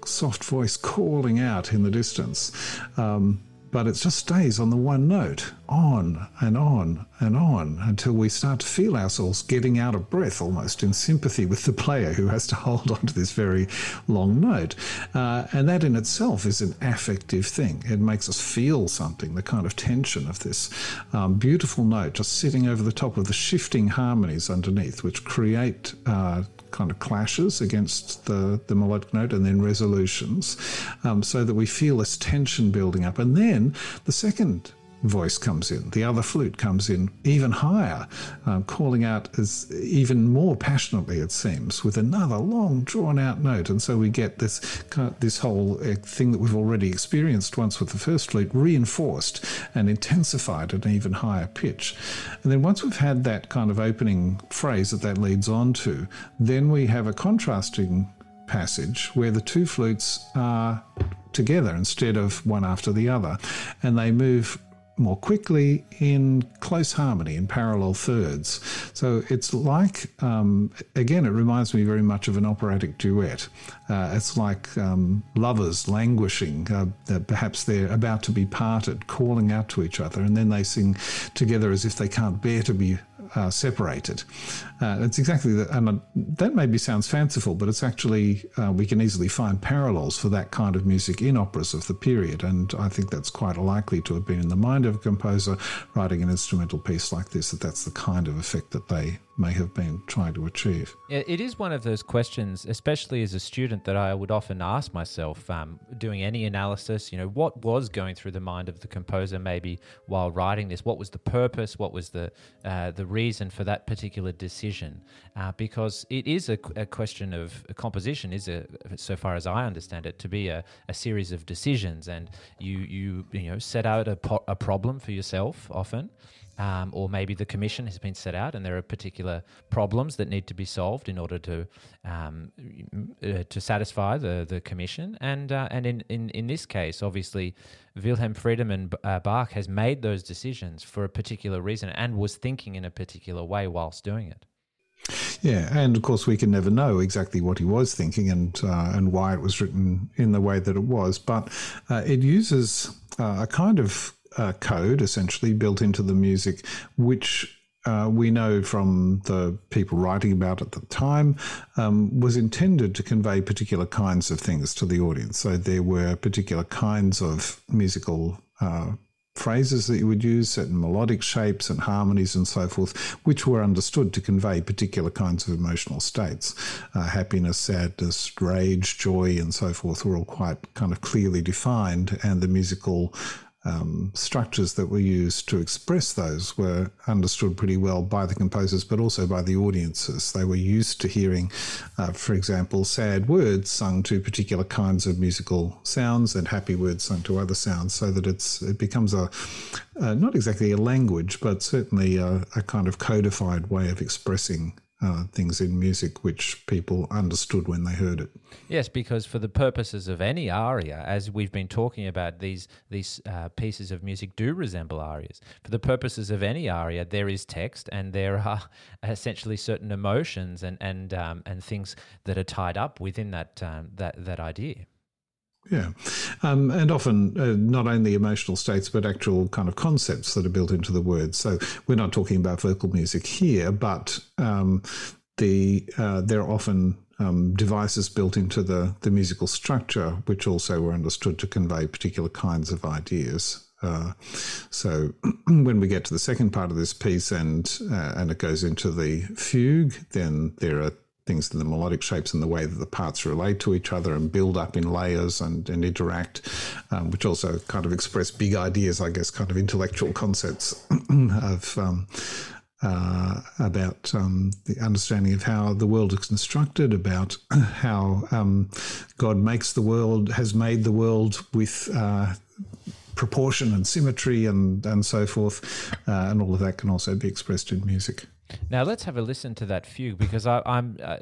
soft voice calling out in the distance. Um, but it just stays on the one note, on and on and on, until we start to feel ourselves getting out of breath almost in sympathy with the player who has to hold on to this very long note. Uh, and that in itself is an affective thing. It makes us feel something, the kind of tension of this um, beautiful note just sitting over the top of the shifting harmonies underneath, which create. Uh, kind of clashes against the, the melodic note and then resolutions um, so that we feel this tension building up. And then the second voice comes in, the other flute comes in even higher, um, calling out as even more passionately, it seems, with another long drawn out note. And so we get this this whole uh, thing that we've already experienced once with the first flute reinforced and intensified at an even higher pitch. And then once we've had that kind of opening phrase that that leads on to, then we have a contrasting passage where the two flutes are together instead of one after the other. And they move more quickly in close harmony in parallel thirds. So it's like, um, again, it reminds me very much of an operatic duet. Uh, it's like um, lovers languishing. Uh, perhaps they're about to be parted, calling out to each other, and then they sing together as if they can't bear to be uh, separated. Uh, it's exactly that, and uh, that maybe sounds fanciful, but it's actually uh, we can easily find parallels for that kind of music in operas of the period, and I think that's quite likely to have been in the mind of a composer writing an instrumental piece like this. That that's the kind of effect that they may have been trying to achieve. It is one of those questions, especially as a student, that I would often ask myself, um, doing any analysis. You know, what was going through the mind of the composer, maybe while writing this? What was the purpose? What was the uh, the reason for that particular decision? Uh, because it is a, a question of composition, is a, so far as I understand it, to be a, a series of decisions, and you you you know set out a, po- a problem for yourself often um, or maybe the commission has been set out and there are particular problems that need to be solved in order to um, uh, to satisfy the the commission. And uh, and in, in in this case, obviously, Wilhelm Friedemann uh, Bach has made those decisions for a particular reason and was thinking in a particular way whilst doing it. Yeah, and of course we can never know exactly what he was thinking and uh, and why it was written in the way that it was, but uh, it uses uh, a kind of uh, code essentially built into the music, which uh, we know from the people writing about it at the time, um, was intended to convey particular kinds of things to the audience. So there were particular kinds of musical uh, phrases that you would use, certain melodic shapes and harmonies and so forth, which were understood to convey particular kinds of emotional states. Uh, happiness, sadness, rage, joy, and so forth were all quite kind of clearly defined, and the musical um, structures that were used to express those were understood pretty well by the composers, but also by the audiences. They were used to hearing, uh, for example, sad words sung to particular kinds of musical sounds and happy words sung to other sounds, so that it's it becomes a uh, not exactly a language, but certainly a, a kind of codified way of expressing uh, things in music which people understood when they heard it. Yes, because for the purposes of any aria, as we've been talking about, these these uh, pieces of music do resemble arias. For the purposes of any aria, there is text, and there are essentially certain emotions and and um, and things that are tied up within that um, that that idea. Yeah. Um, and often uh, not only emotional states, but actual kind of concepts that are built into the words. So we're not talking about vocal music here, but um, the uh, there are often um, devices built into the, the musical structure, which also were understood to convey particular kinds of ideas. Uh, so when we get to the second part of this piece and uh, and it goes into the fugue, then there are things in the melodic shapes and the way that the parts relate to each other and build up in layers and, and interact, um, which also kind of express big ideas, I guess, kind of intellectual concepts of. Um, uh, about um, the understanding of how the world is constructed, about how um, God makes the world, has made the world with uh, proportion and symmetry and, and so forth. Uh, and all of that can also be expressed in music. Now let's have a listen to that fugue because I, I'm uh,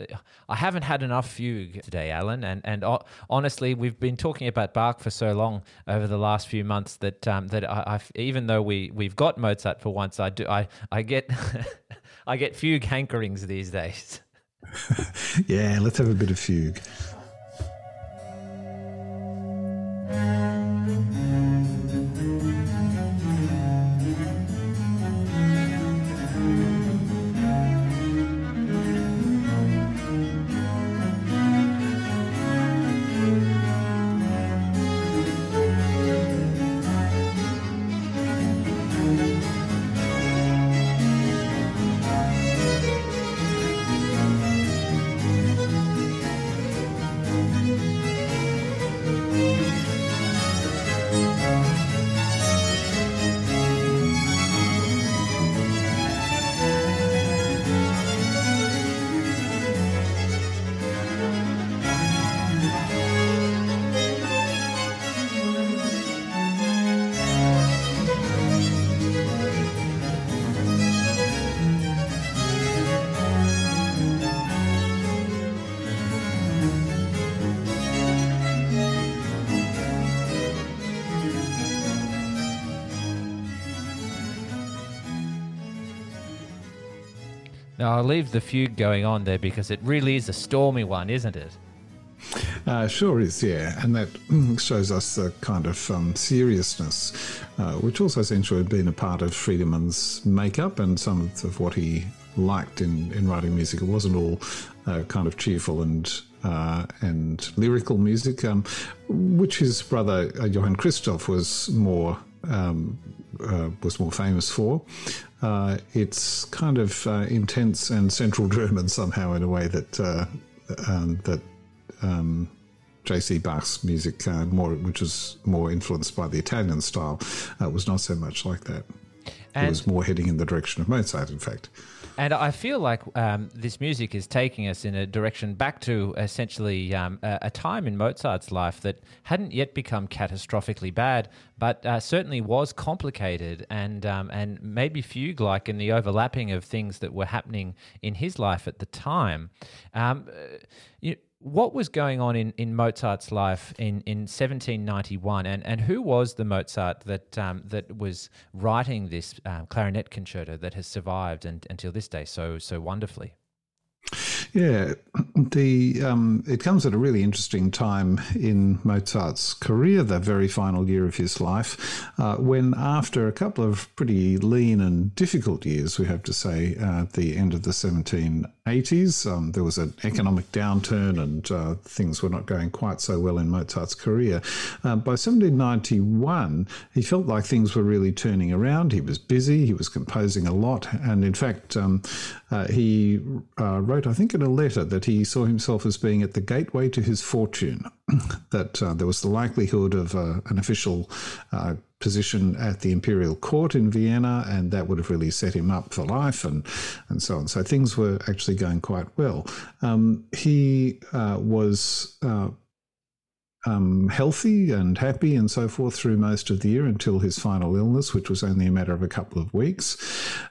I haven't had enough fugue today, Alan, and and uh, honestly, we've been talking about Bach for so long over the last few months that um, that I, I've, even though we we've got Mozart for once, I do I I get I get fugue hankerings these days. yeah, let's have a bit of fugue. Now, I'll leave the fugue going on there because it really is a stormy one, isn't it? Uh, sure is, yeah, and that shows us the kind of um, seriousness, uh, which also seems to have been a part of Friedemann's makeup and some of what he liked in, in writing music. It wasn't all uh, kind of cheerful and uh, and lyrical music, um, which his brother uh, Johann Christoph was more um, uh, was more famous for. Uh, it's kind of uh, intense and Central German somehow in a way that uh, um, that um, J.C. Bach's music, uh, more which was more influenced by the Italian style, uh, was not so much like that. And it was more heading in the direction of Mozart, in fact. And I feel like um, this music is taking us in a direction back to essentially um, a, a, time in Mozart's life that hadn't yet become catastrophically bad, but uh, certainly was complicated and um, and maybe fugue-like in the overlapping of things that were happening in his life at the time. Um, uh, you, what was going on in, in Mozart's life in, in 1791, and, and who was the Mozart that um, that was writing this um, clarinet concerto that has survived and, until this day so so wonderfully? Yeah, the um, it comes at a really interesting time in Mozart's career, the very final year of his life, uh, when after a couple of pretty lean and difficult years, we have to say, uh, at the end of the 1780s, um, there was an economic downturn and uh, things were not going quite so well in Mozart's career. Uh, by 1791, he felt like things were really turning around. He was busy, he was composing a lot, and in fact, um, uh, he uh, wrote, I think, in a letter that he saw himself as being at the gateway to his fortune, that uh, there was the likelihood of uh, an official uh, position at the imperial court in Vienna, and that would have really set him up for life and, and so on. So things were actually going quite well. Um, he was um, healthy and happy and so forth through most of the year until his final illness, which was only a matter of a couple of weeks.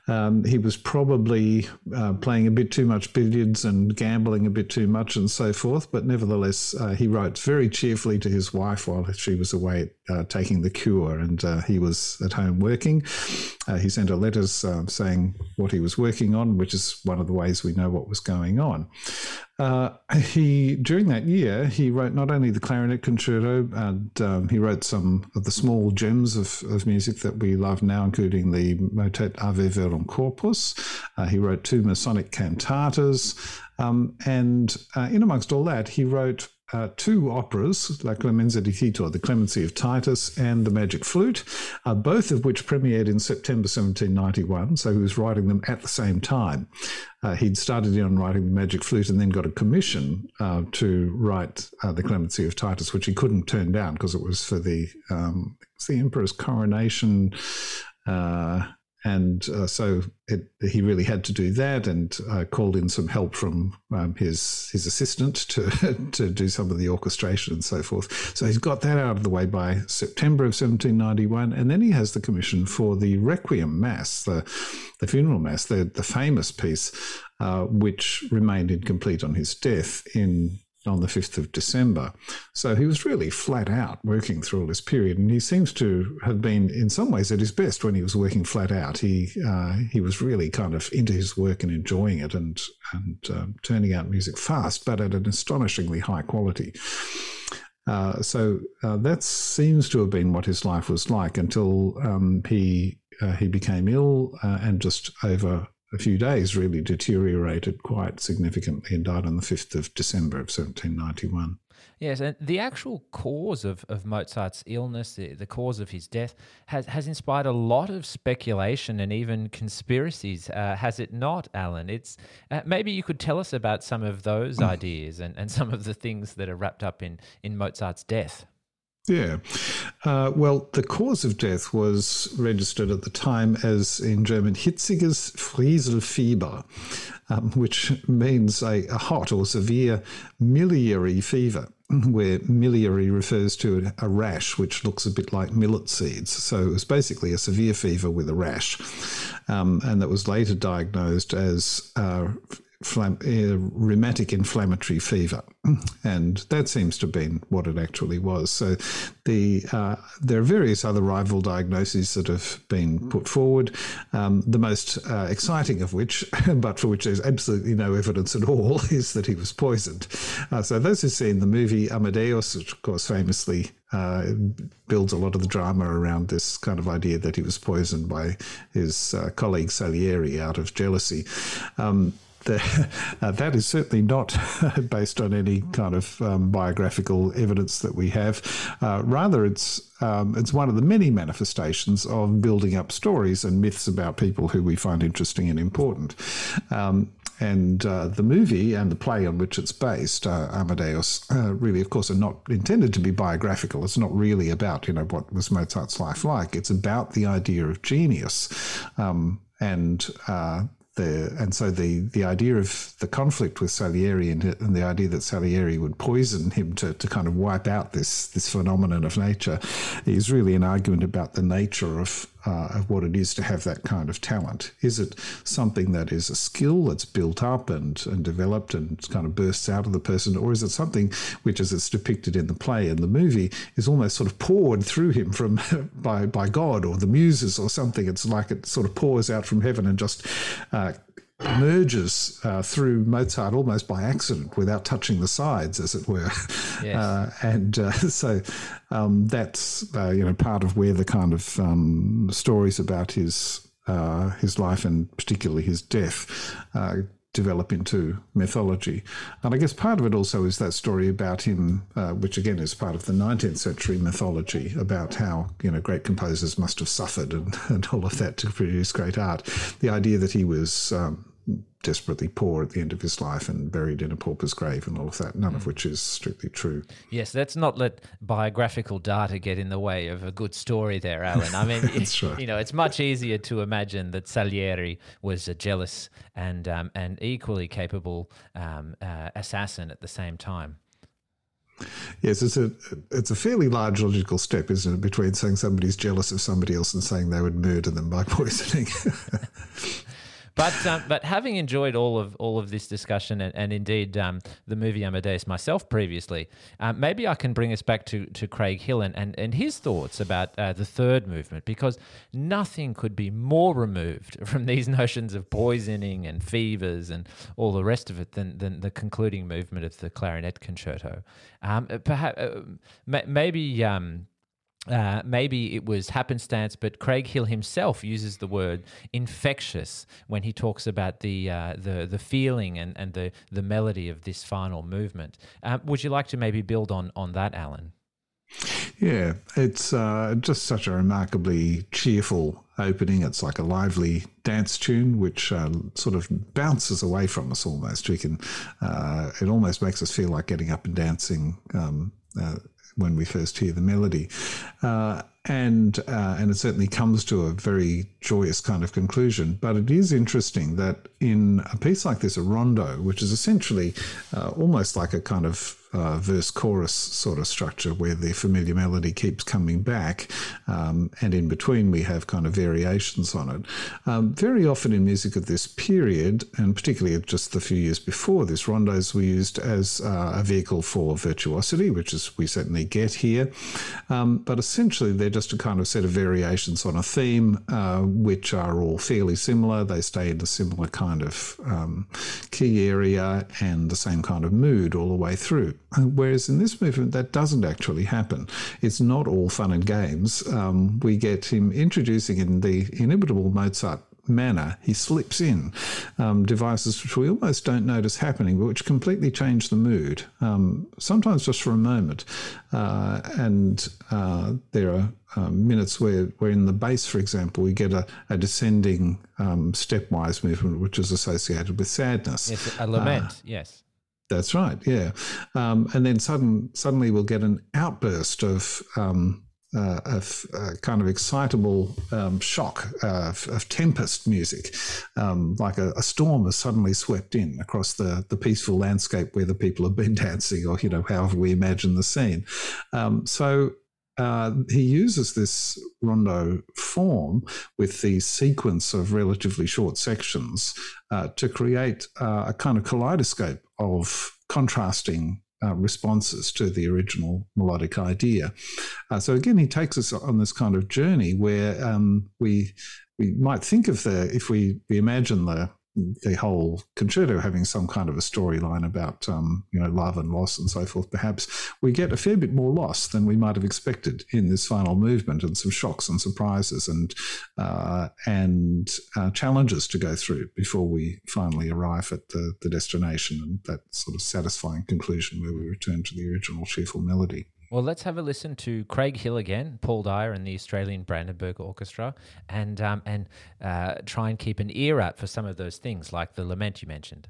Um, he was probably uh, playing a bit too much billiards and gambling a bit too much and so forth, but nevertheless, uh, he wrote very cheerfully to his wife while she was away uh, taking the cure and uh, he was at home working. Uh, he sent her letters uh, saying what he was working on, which is one of the ways we know what was going on. Uh, he during that year he wrote not only the clarinet concerto and um, he wrote some of the small gems of, of music that we love now, including the motet Ave Verum Corpus. Uh, he wrote two Masonic cantatas, um, and uh, in amongst all that, he wrote uh, two operas, La Clemenza di Tito, The Clemency of Titus, and The Magic Flute, uh, both of which premiered in September 1791. So he was writing them at the same time. Uh, he'd started on writing The Magic Flute and then got a commission uh, to write uh, The Clemency of Titus, which he couldn't turn down because it was for the, um, the emperor's coronation. Uh, and uh, so it, he really had to do that, and uh, called in some help from um, his his assistant to to do some of the orchestration and so forth. So he's got that out of the way by September of 1791, and then he has the commission for the Requiem Mass, the the funeral mass, the the famous piece, uh, which remained incomplete on his death in on the 5th of December. So he was really flat out working through all this period. And he seems to have been, in some ways, at his best when he was working flat out. He, uh, he was really kind of into his work and enjoying it and, and um, turning out music fast, but at an astonishingly high quality. Uh, so uh, that seems to have been what his life was like until um, he uh, he became ill uh, and just over a few days really deteriorated quite significantly and died on the 5th of December of 1791. Yes, and the actual cause of, of Mozart's illness, the, the cause of his death, has, has inspired a lot of speculation and even conspiracies, uh, has it not, Alan? It's uh, Maybe you could tell us about some of those ideas and, and some of the things that are wrapped up in, in Mozart's death. Yeah. Uh, well, the cause of death was registered at the time as in German hitziges Frieselfieber, um, which means a, a, hot or severe miliary fever, where miliary refers to a rash which looks a bit like millet seeds. So it was basically a severe fever with a rash. Um, and that was later diagnosed as uh, uh, rheumatic inflammatory fever, and that seems to have been what it actually was. So, the uh, there are various other rival diagnoses that have been put forward. Um, the most uh, exciting of which, but for which there's absolutely no evidence at all, is that he was poisoned. Uh, so, those who've seen the movie Amadeus, which of course famously uh, builds a lot of the drama around this kind of idea that he was poisoned by his uh, colleague Salieri out of jealousy. Um, the, uh, that is certainly not based on any kind of um, biographical evidence that we have. Uh, rather, it's um, it's one of the many manifestations of building up stories and myths about people who we find interesting and important. Um, and uh, the movie and the play on which it's based, uh, Amadeus, uh, really, of course, are not intended to be biographical. It's not really about, you know, what was Mozart's life like. It's about the idea of genius. Um, and uh, the, and so the, the idea of the conflict with Salieri and, and, the idea that Salieri would poison him to, to kind of wipe out this this phenomenon of nature is really an argument about the nature of uh, of what it is to have that kind of talent. Is it something that is a skill that's built up and, and developed and kind of bursts out of the person, or is it something which, as it's depicted in the play and the movie, is almost sort of poured through him from by by God or the muses or something? It's like it sort of pours out from heaven and just uh, emerges uh, through Mozart almost by accident, without touching the sides, as it were. Yes. Uh, and uh, so um, that's uh, you know part of where the kind of um, stories about his uh, his life and particularly his death uh, develop into mythology. And I guess part of it also is that story about him, uh, which again is part of the 19th century mythology about how, you know, great composers must have suffered and, and all of that to produce great art. The idea that he was um, desperately poor at the end of his life and buried in a pauper's grave and all of that, none mm. of which is strictly true. Yes, let's not let biographical data get in the way of a good story there, Alan. I mean, it, right. you know, it's much easier to imagine that Salieri was a jealous and, um, and equally capable um, uh, assassin at the same time. Yes, it's a it's a fairly large logical step, isn't it, between saying somebody's jealous of somebody else and saying they would murder them by poisoning. But um, but having enjoyed all of all of this discussion and, and indeed um, the movie Amadeus myself previously, um, maybe I can bring us back to, to Craig Hill and, and, and his thoughts about uh, the third movement because nothing could be more removed from these notions of poisoning and fevers and all the rest of it than, than the concluding movement of the clarinet concerto. Um, perhaps uh, maybe um, uh, maybe it was happenstance, but Craig Hill himself uses the word infectious when he talks about the uh, the the feeling and, and the the melody of this final movement. Uh, would you like to maybe build on on that, Alan? Yeah, it's uh, just such a remarkably cheerful opening. It's like a lively dance tune, which uh, sort of bounces away from us almost. We can, uh, it almost makes us feel like getting up and dancing um, uh, when we first hear the melody. Uh, and uh, and it certainly comes to a very joyous kind of conclusion. But it is interesting that in a piece like this, a rondo, which is essentially uh, almost like a kind of uh, verse chorus sort of structure where the familiar melody keeps coming back, um, and in between we have kind of variations on it. Um, very often in music of this period, and particularly just the few years before this, rondos were used as uh, a vehicle for virtuosity, which is we certainly get here. Um, but essentially, they're just a kind of set of variations on a theme, uh, which are all fairly similar. They stay in a similar kind of um, key area and the same kind of mood all the way through. Whereas in this movement, that doesn't actually happen. It's not all fun and games. Um, we get him introducing in the inimitable Mozart manner, he slips in um, devices which we almost don't notice happening, but which completely change the mood, um, sometimes just for a moment. Uh, and uh, there are um, minutes where, where in the bass, for example, we get a, a descending um, stepwise movement, which is associated with sadness. Yes, a lament, uh, yes. That's right, yeah. Um, and then sudden, suddenly we'll get an outburst of um, uh, of uh, kind of excitable um, shock uh, of, tempest music, um, like a, a, storm has suddenly swept in across the, the peaceful landscape where the people have been dancing, or you know, however we imagine the scene. Um, so uh, he uses this rondo form with the sequence of relatively short sections uh, to create uh, a kind of kaleidoscope of contrasting uh, responses to the original melodic idea. Uh, so again, he takes us on this kind of journey where um, we we might think of the if we, we imagine the the whole concerto having some kind of a storyline about um, you know love and loss and so forth, perhaps we get a fair bit more loss than we might have expected in this final movement, and some shocks and surprises and uh, and uh, challenges to go through before we finally arrive at the, the destination and that sort of satisfying conclusion where we return to the original cheerful melody. Well, let's have a listen to Craig Hill again, Paul Dyer, and the Australian Brandenburg Orchestra, and um, and uh, try and keep an ear out for some of those things, like the lament you mentioned.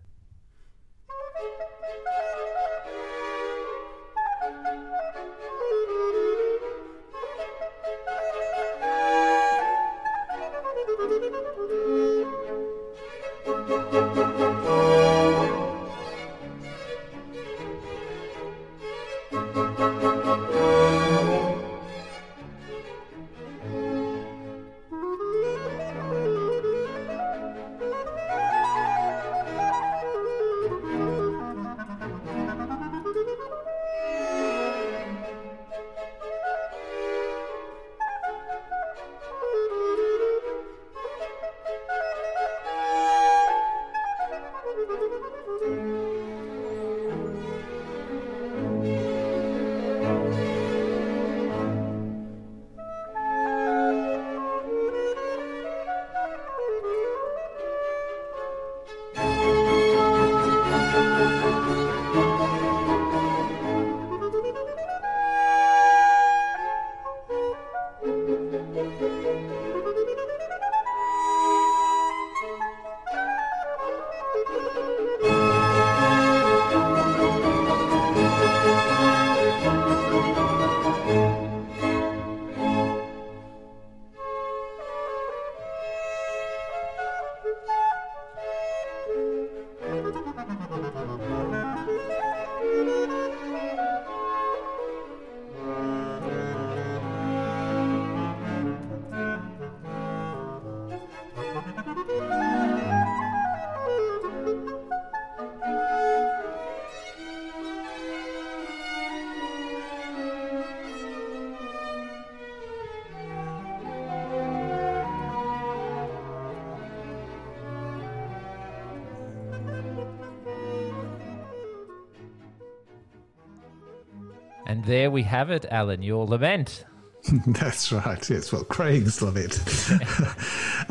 We have it, Alan, your lament. That's right. Yes. Well, Craig's lament.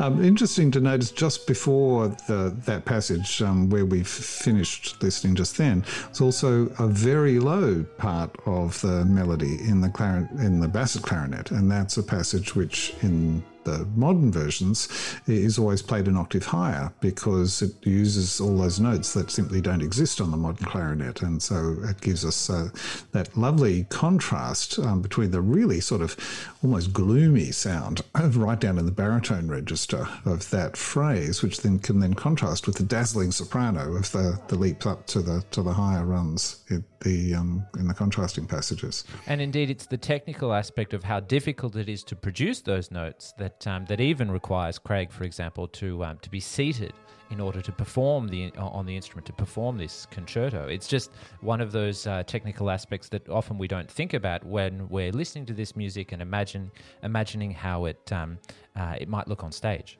um, interesting to notice just before the, that passage um, where we've finished listening just then, it's also a very low part of the melody in the clarinet, in the basset clarinet, and that's a passage which in the modern versions is always played an octave higher because it uses all those notes that simply don't exist on the modern clarinet. And so it gives us uh, that lovely contrast um, between the really sort of almost gloomy sound right down in the baritone register of that phrase, which then can then contrast with the dazzling soprano of the, the leap up to the to the higher runs in the um, in the contrasting passages. And indeed, it's the technical aspect of how difficult it is to produce those notes that um, that even requires Craig, for example, to um, to be seated in order to perform the on the instrument to perform this concerto. It's just one of those uh, technical aspects that often we don't think about when we're listening to this music and imagine imagining how it um, uh, it might look on stage.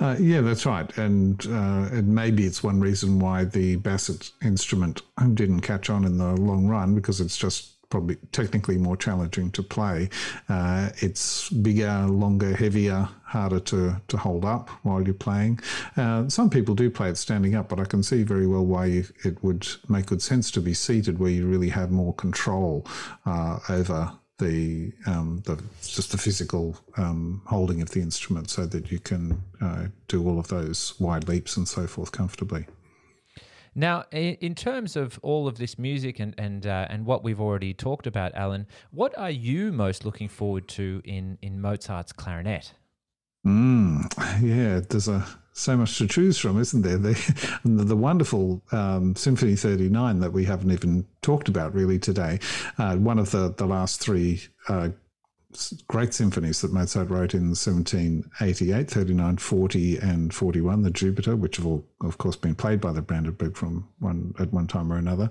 Uh, yeah, that's right, and uh, and maybe it's one reason why the basset instrument didn't catch on in the long run because it's just probably technically more challenging to play. Uh, it's bigger, longer, heavier, harder to, to hold up while you're playing. Uh, some people do play it standing up, but I can see very well why you, it would make good sense to be seated where you really have more control uh, over the, um, the just the physical um, holding of the instrument so that you can uh, do all of those wide leaps and so forth comfortably. Now, in terms of all of this music and and uh, and what we've already talked about, Alan, what are you most looking forward to in in Mozart's clarinet? Mm, yeah, there's a so much to choose from, isn't there? The, the wonderful um, Symphony 39 that we haven't even talked about really today, uh, one of the, the last three uh, great symphonies that Mozart wrote in 1788, 39, 40, and 41, the Jupiter, which have all, of course, been played by the Brandenburg from one at one time or another.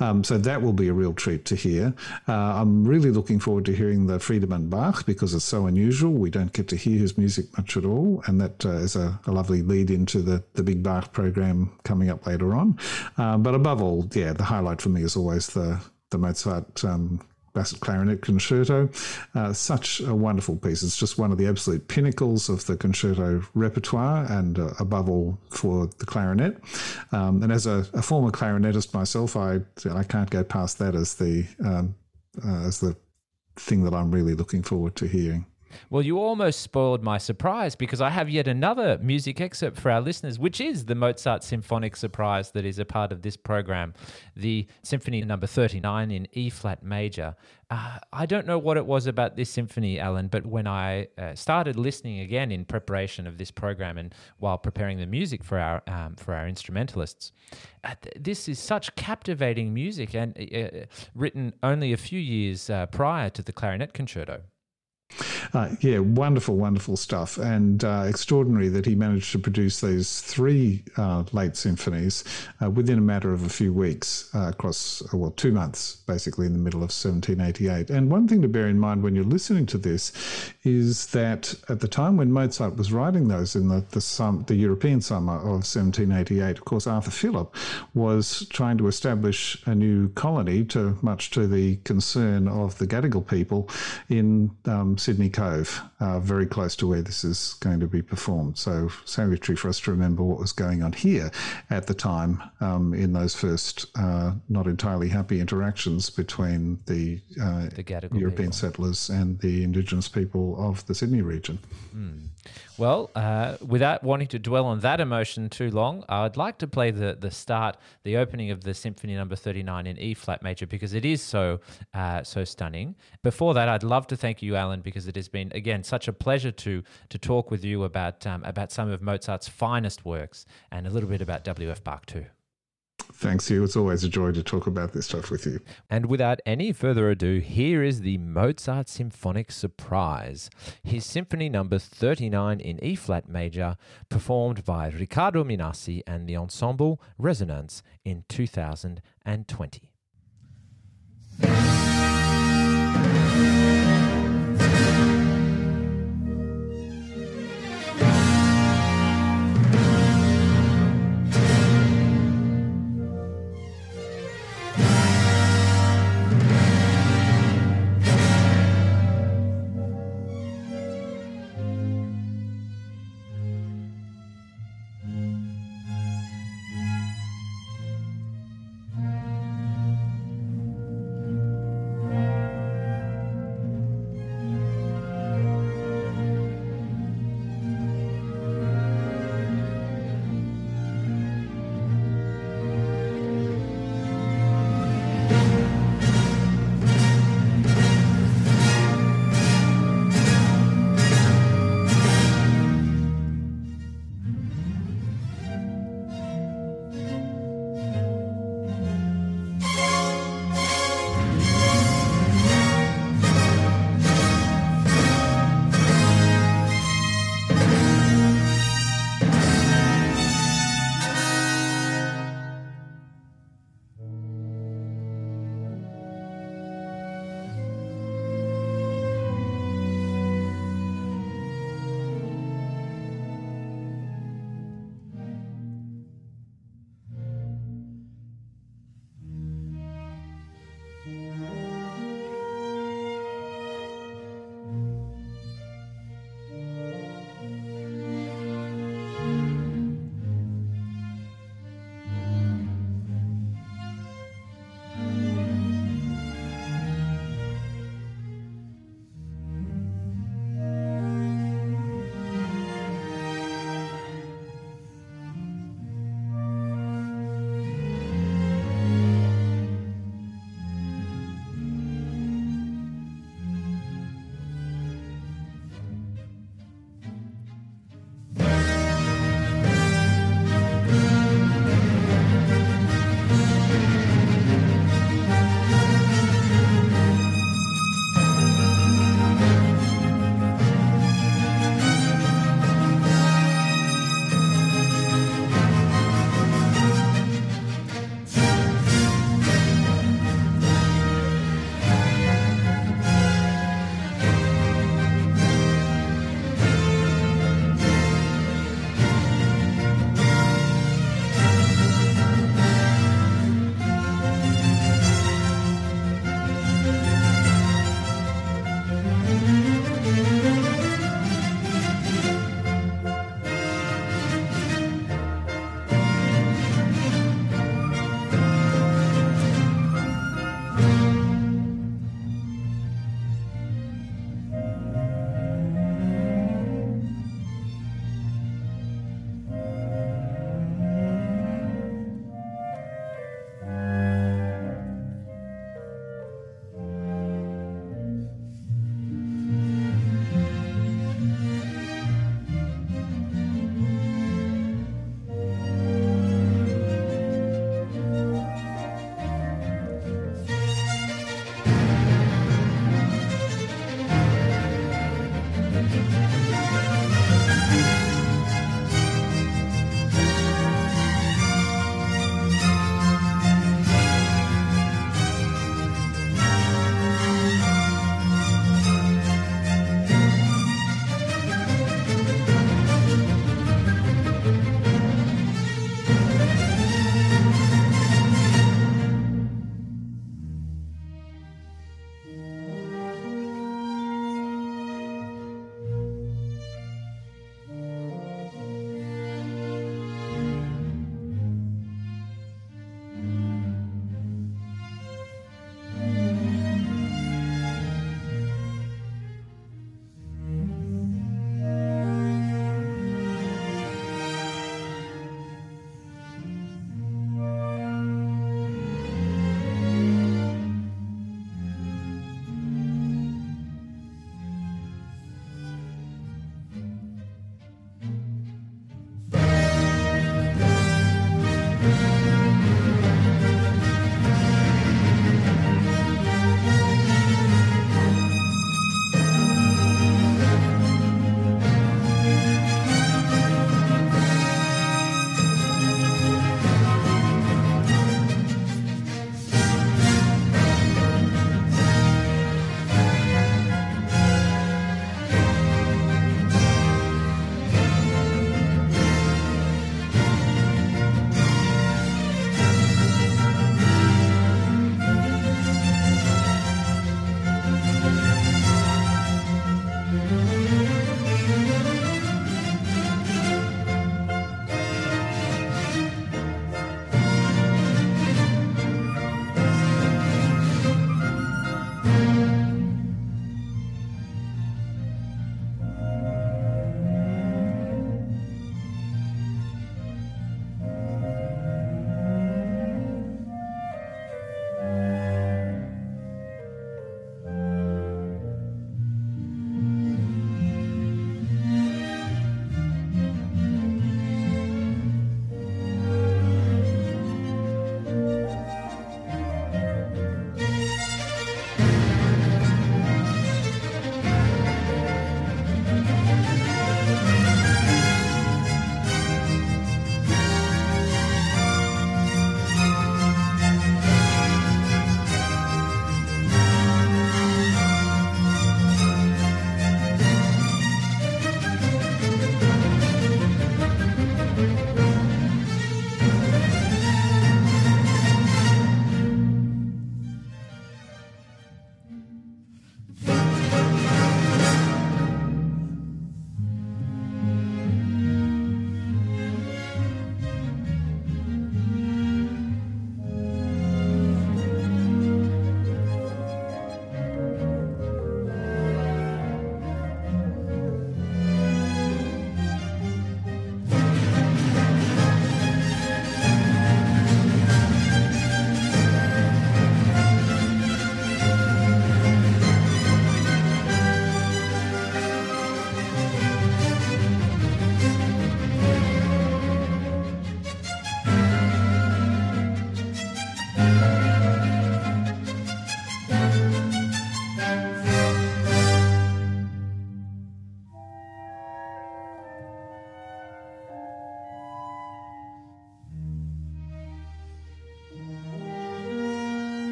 Um, so that will be a real treat to hear. Uh, I'm really looking forward to hearing the Friedemann Bach because it's so unusual. We don't get to hear his music much at all, and that uh, is a, a, lovely lead into the, the big Bach program coming up later on. Uh, but above all, yeah, the highlight for me is always the the Mozart um, Clarinet Concerto. Uh, such a wonderful piece. It's just one of the absolute pinnacles of the concerto repertoire, and uh, above all for the clarinet. Um, and as a, a, former clarinetist myself, I I can't go past that as the um, uh, as the thing that I'm really looking forward to hearing. Well, you almost spoiled my surprise because I have yet another music excerpt for our listeners, which is the Mozart Symphonic Surprise that is a part of this program, the Symphony Number 39 in E flat major. Uh, I don't know what it was about this symphony, Alan, but when I uh, started listening again in preparation of this program and while preparing the music for our um, for our instrumentalists, uh, th- this is such captivating music and uh, written only a few years uh, prior to the clarinet concerto. Uh, yeah, wonderful, wonderful stuff, and uh, extraordinary that he managed to produce these three uh, late symphonies uh, within a matter of a few weeks uh, across, uh, well, two months, basically in the middle of 1788. And one thing to bear in mind when you're listening to this is that at the time when Mozart was writing those in the the, sum, the European summer of 1788, of course, Arthur Phillip was trying to establish a new colony, to much to the concern of the Gadigal people in um, Sydney Cove, uh, very close to where this is going to be performed. So, salutary for us to remember what was going on here at the time um, in those first uh, not entirely happy interactions between the, uh, the European people. settlers and the Indigenous people of the Sydney region. Mm. Well, uh, without wanting to dwell on that emotion too long, I'd like to play the the start, the opening of the Symphony Number Thirty Nine in E flat major because it is so uh, so stunning. Before that, I'd love to thank you, Alan, because it has been again such a pleasure to to talk with you about um, about some of Mozart's finest works and a little bit about W. F. Bach too. Thanks, you. It's always a joy to talk about this stuff with you. And without any further ado, here is the Mozart Symphonic Surprise, his Symphony Number 39 in E flat major, performed by Riccardo Minasi and the ensemble Resonanz in 2020.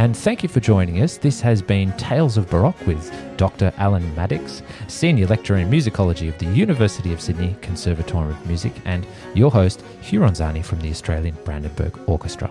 And thank you for joining us. This has been Tales of Baroque with Dr. Alan Maddox, Senior Lecturer in Musicology of the University of Sydney Conservatorium of Music, and your host, Hugh Ronzani from the Australian Brandenburg Orchestra.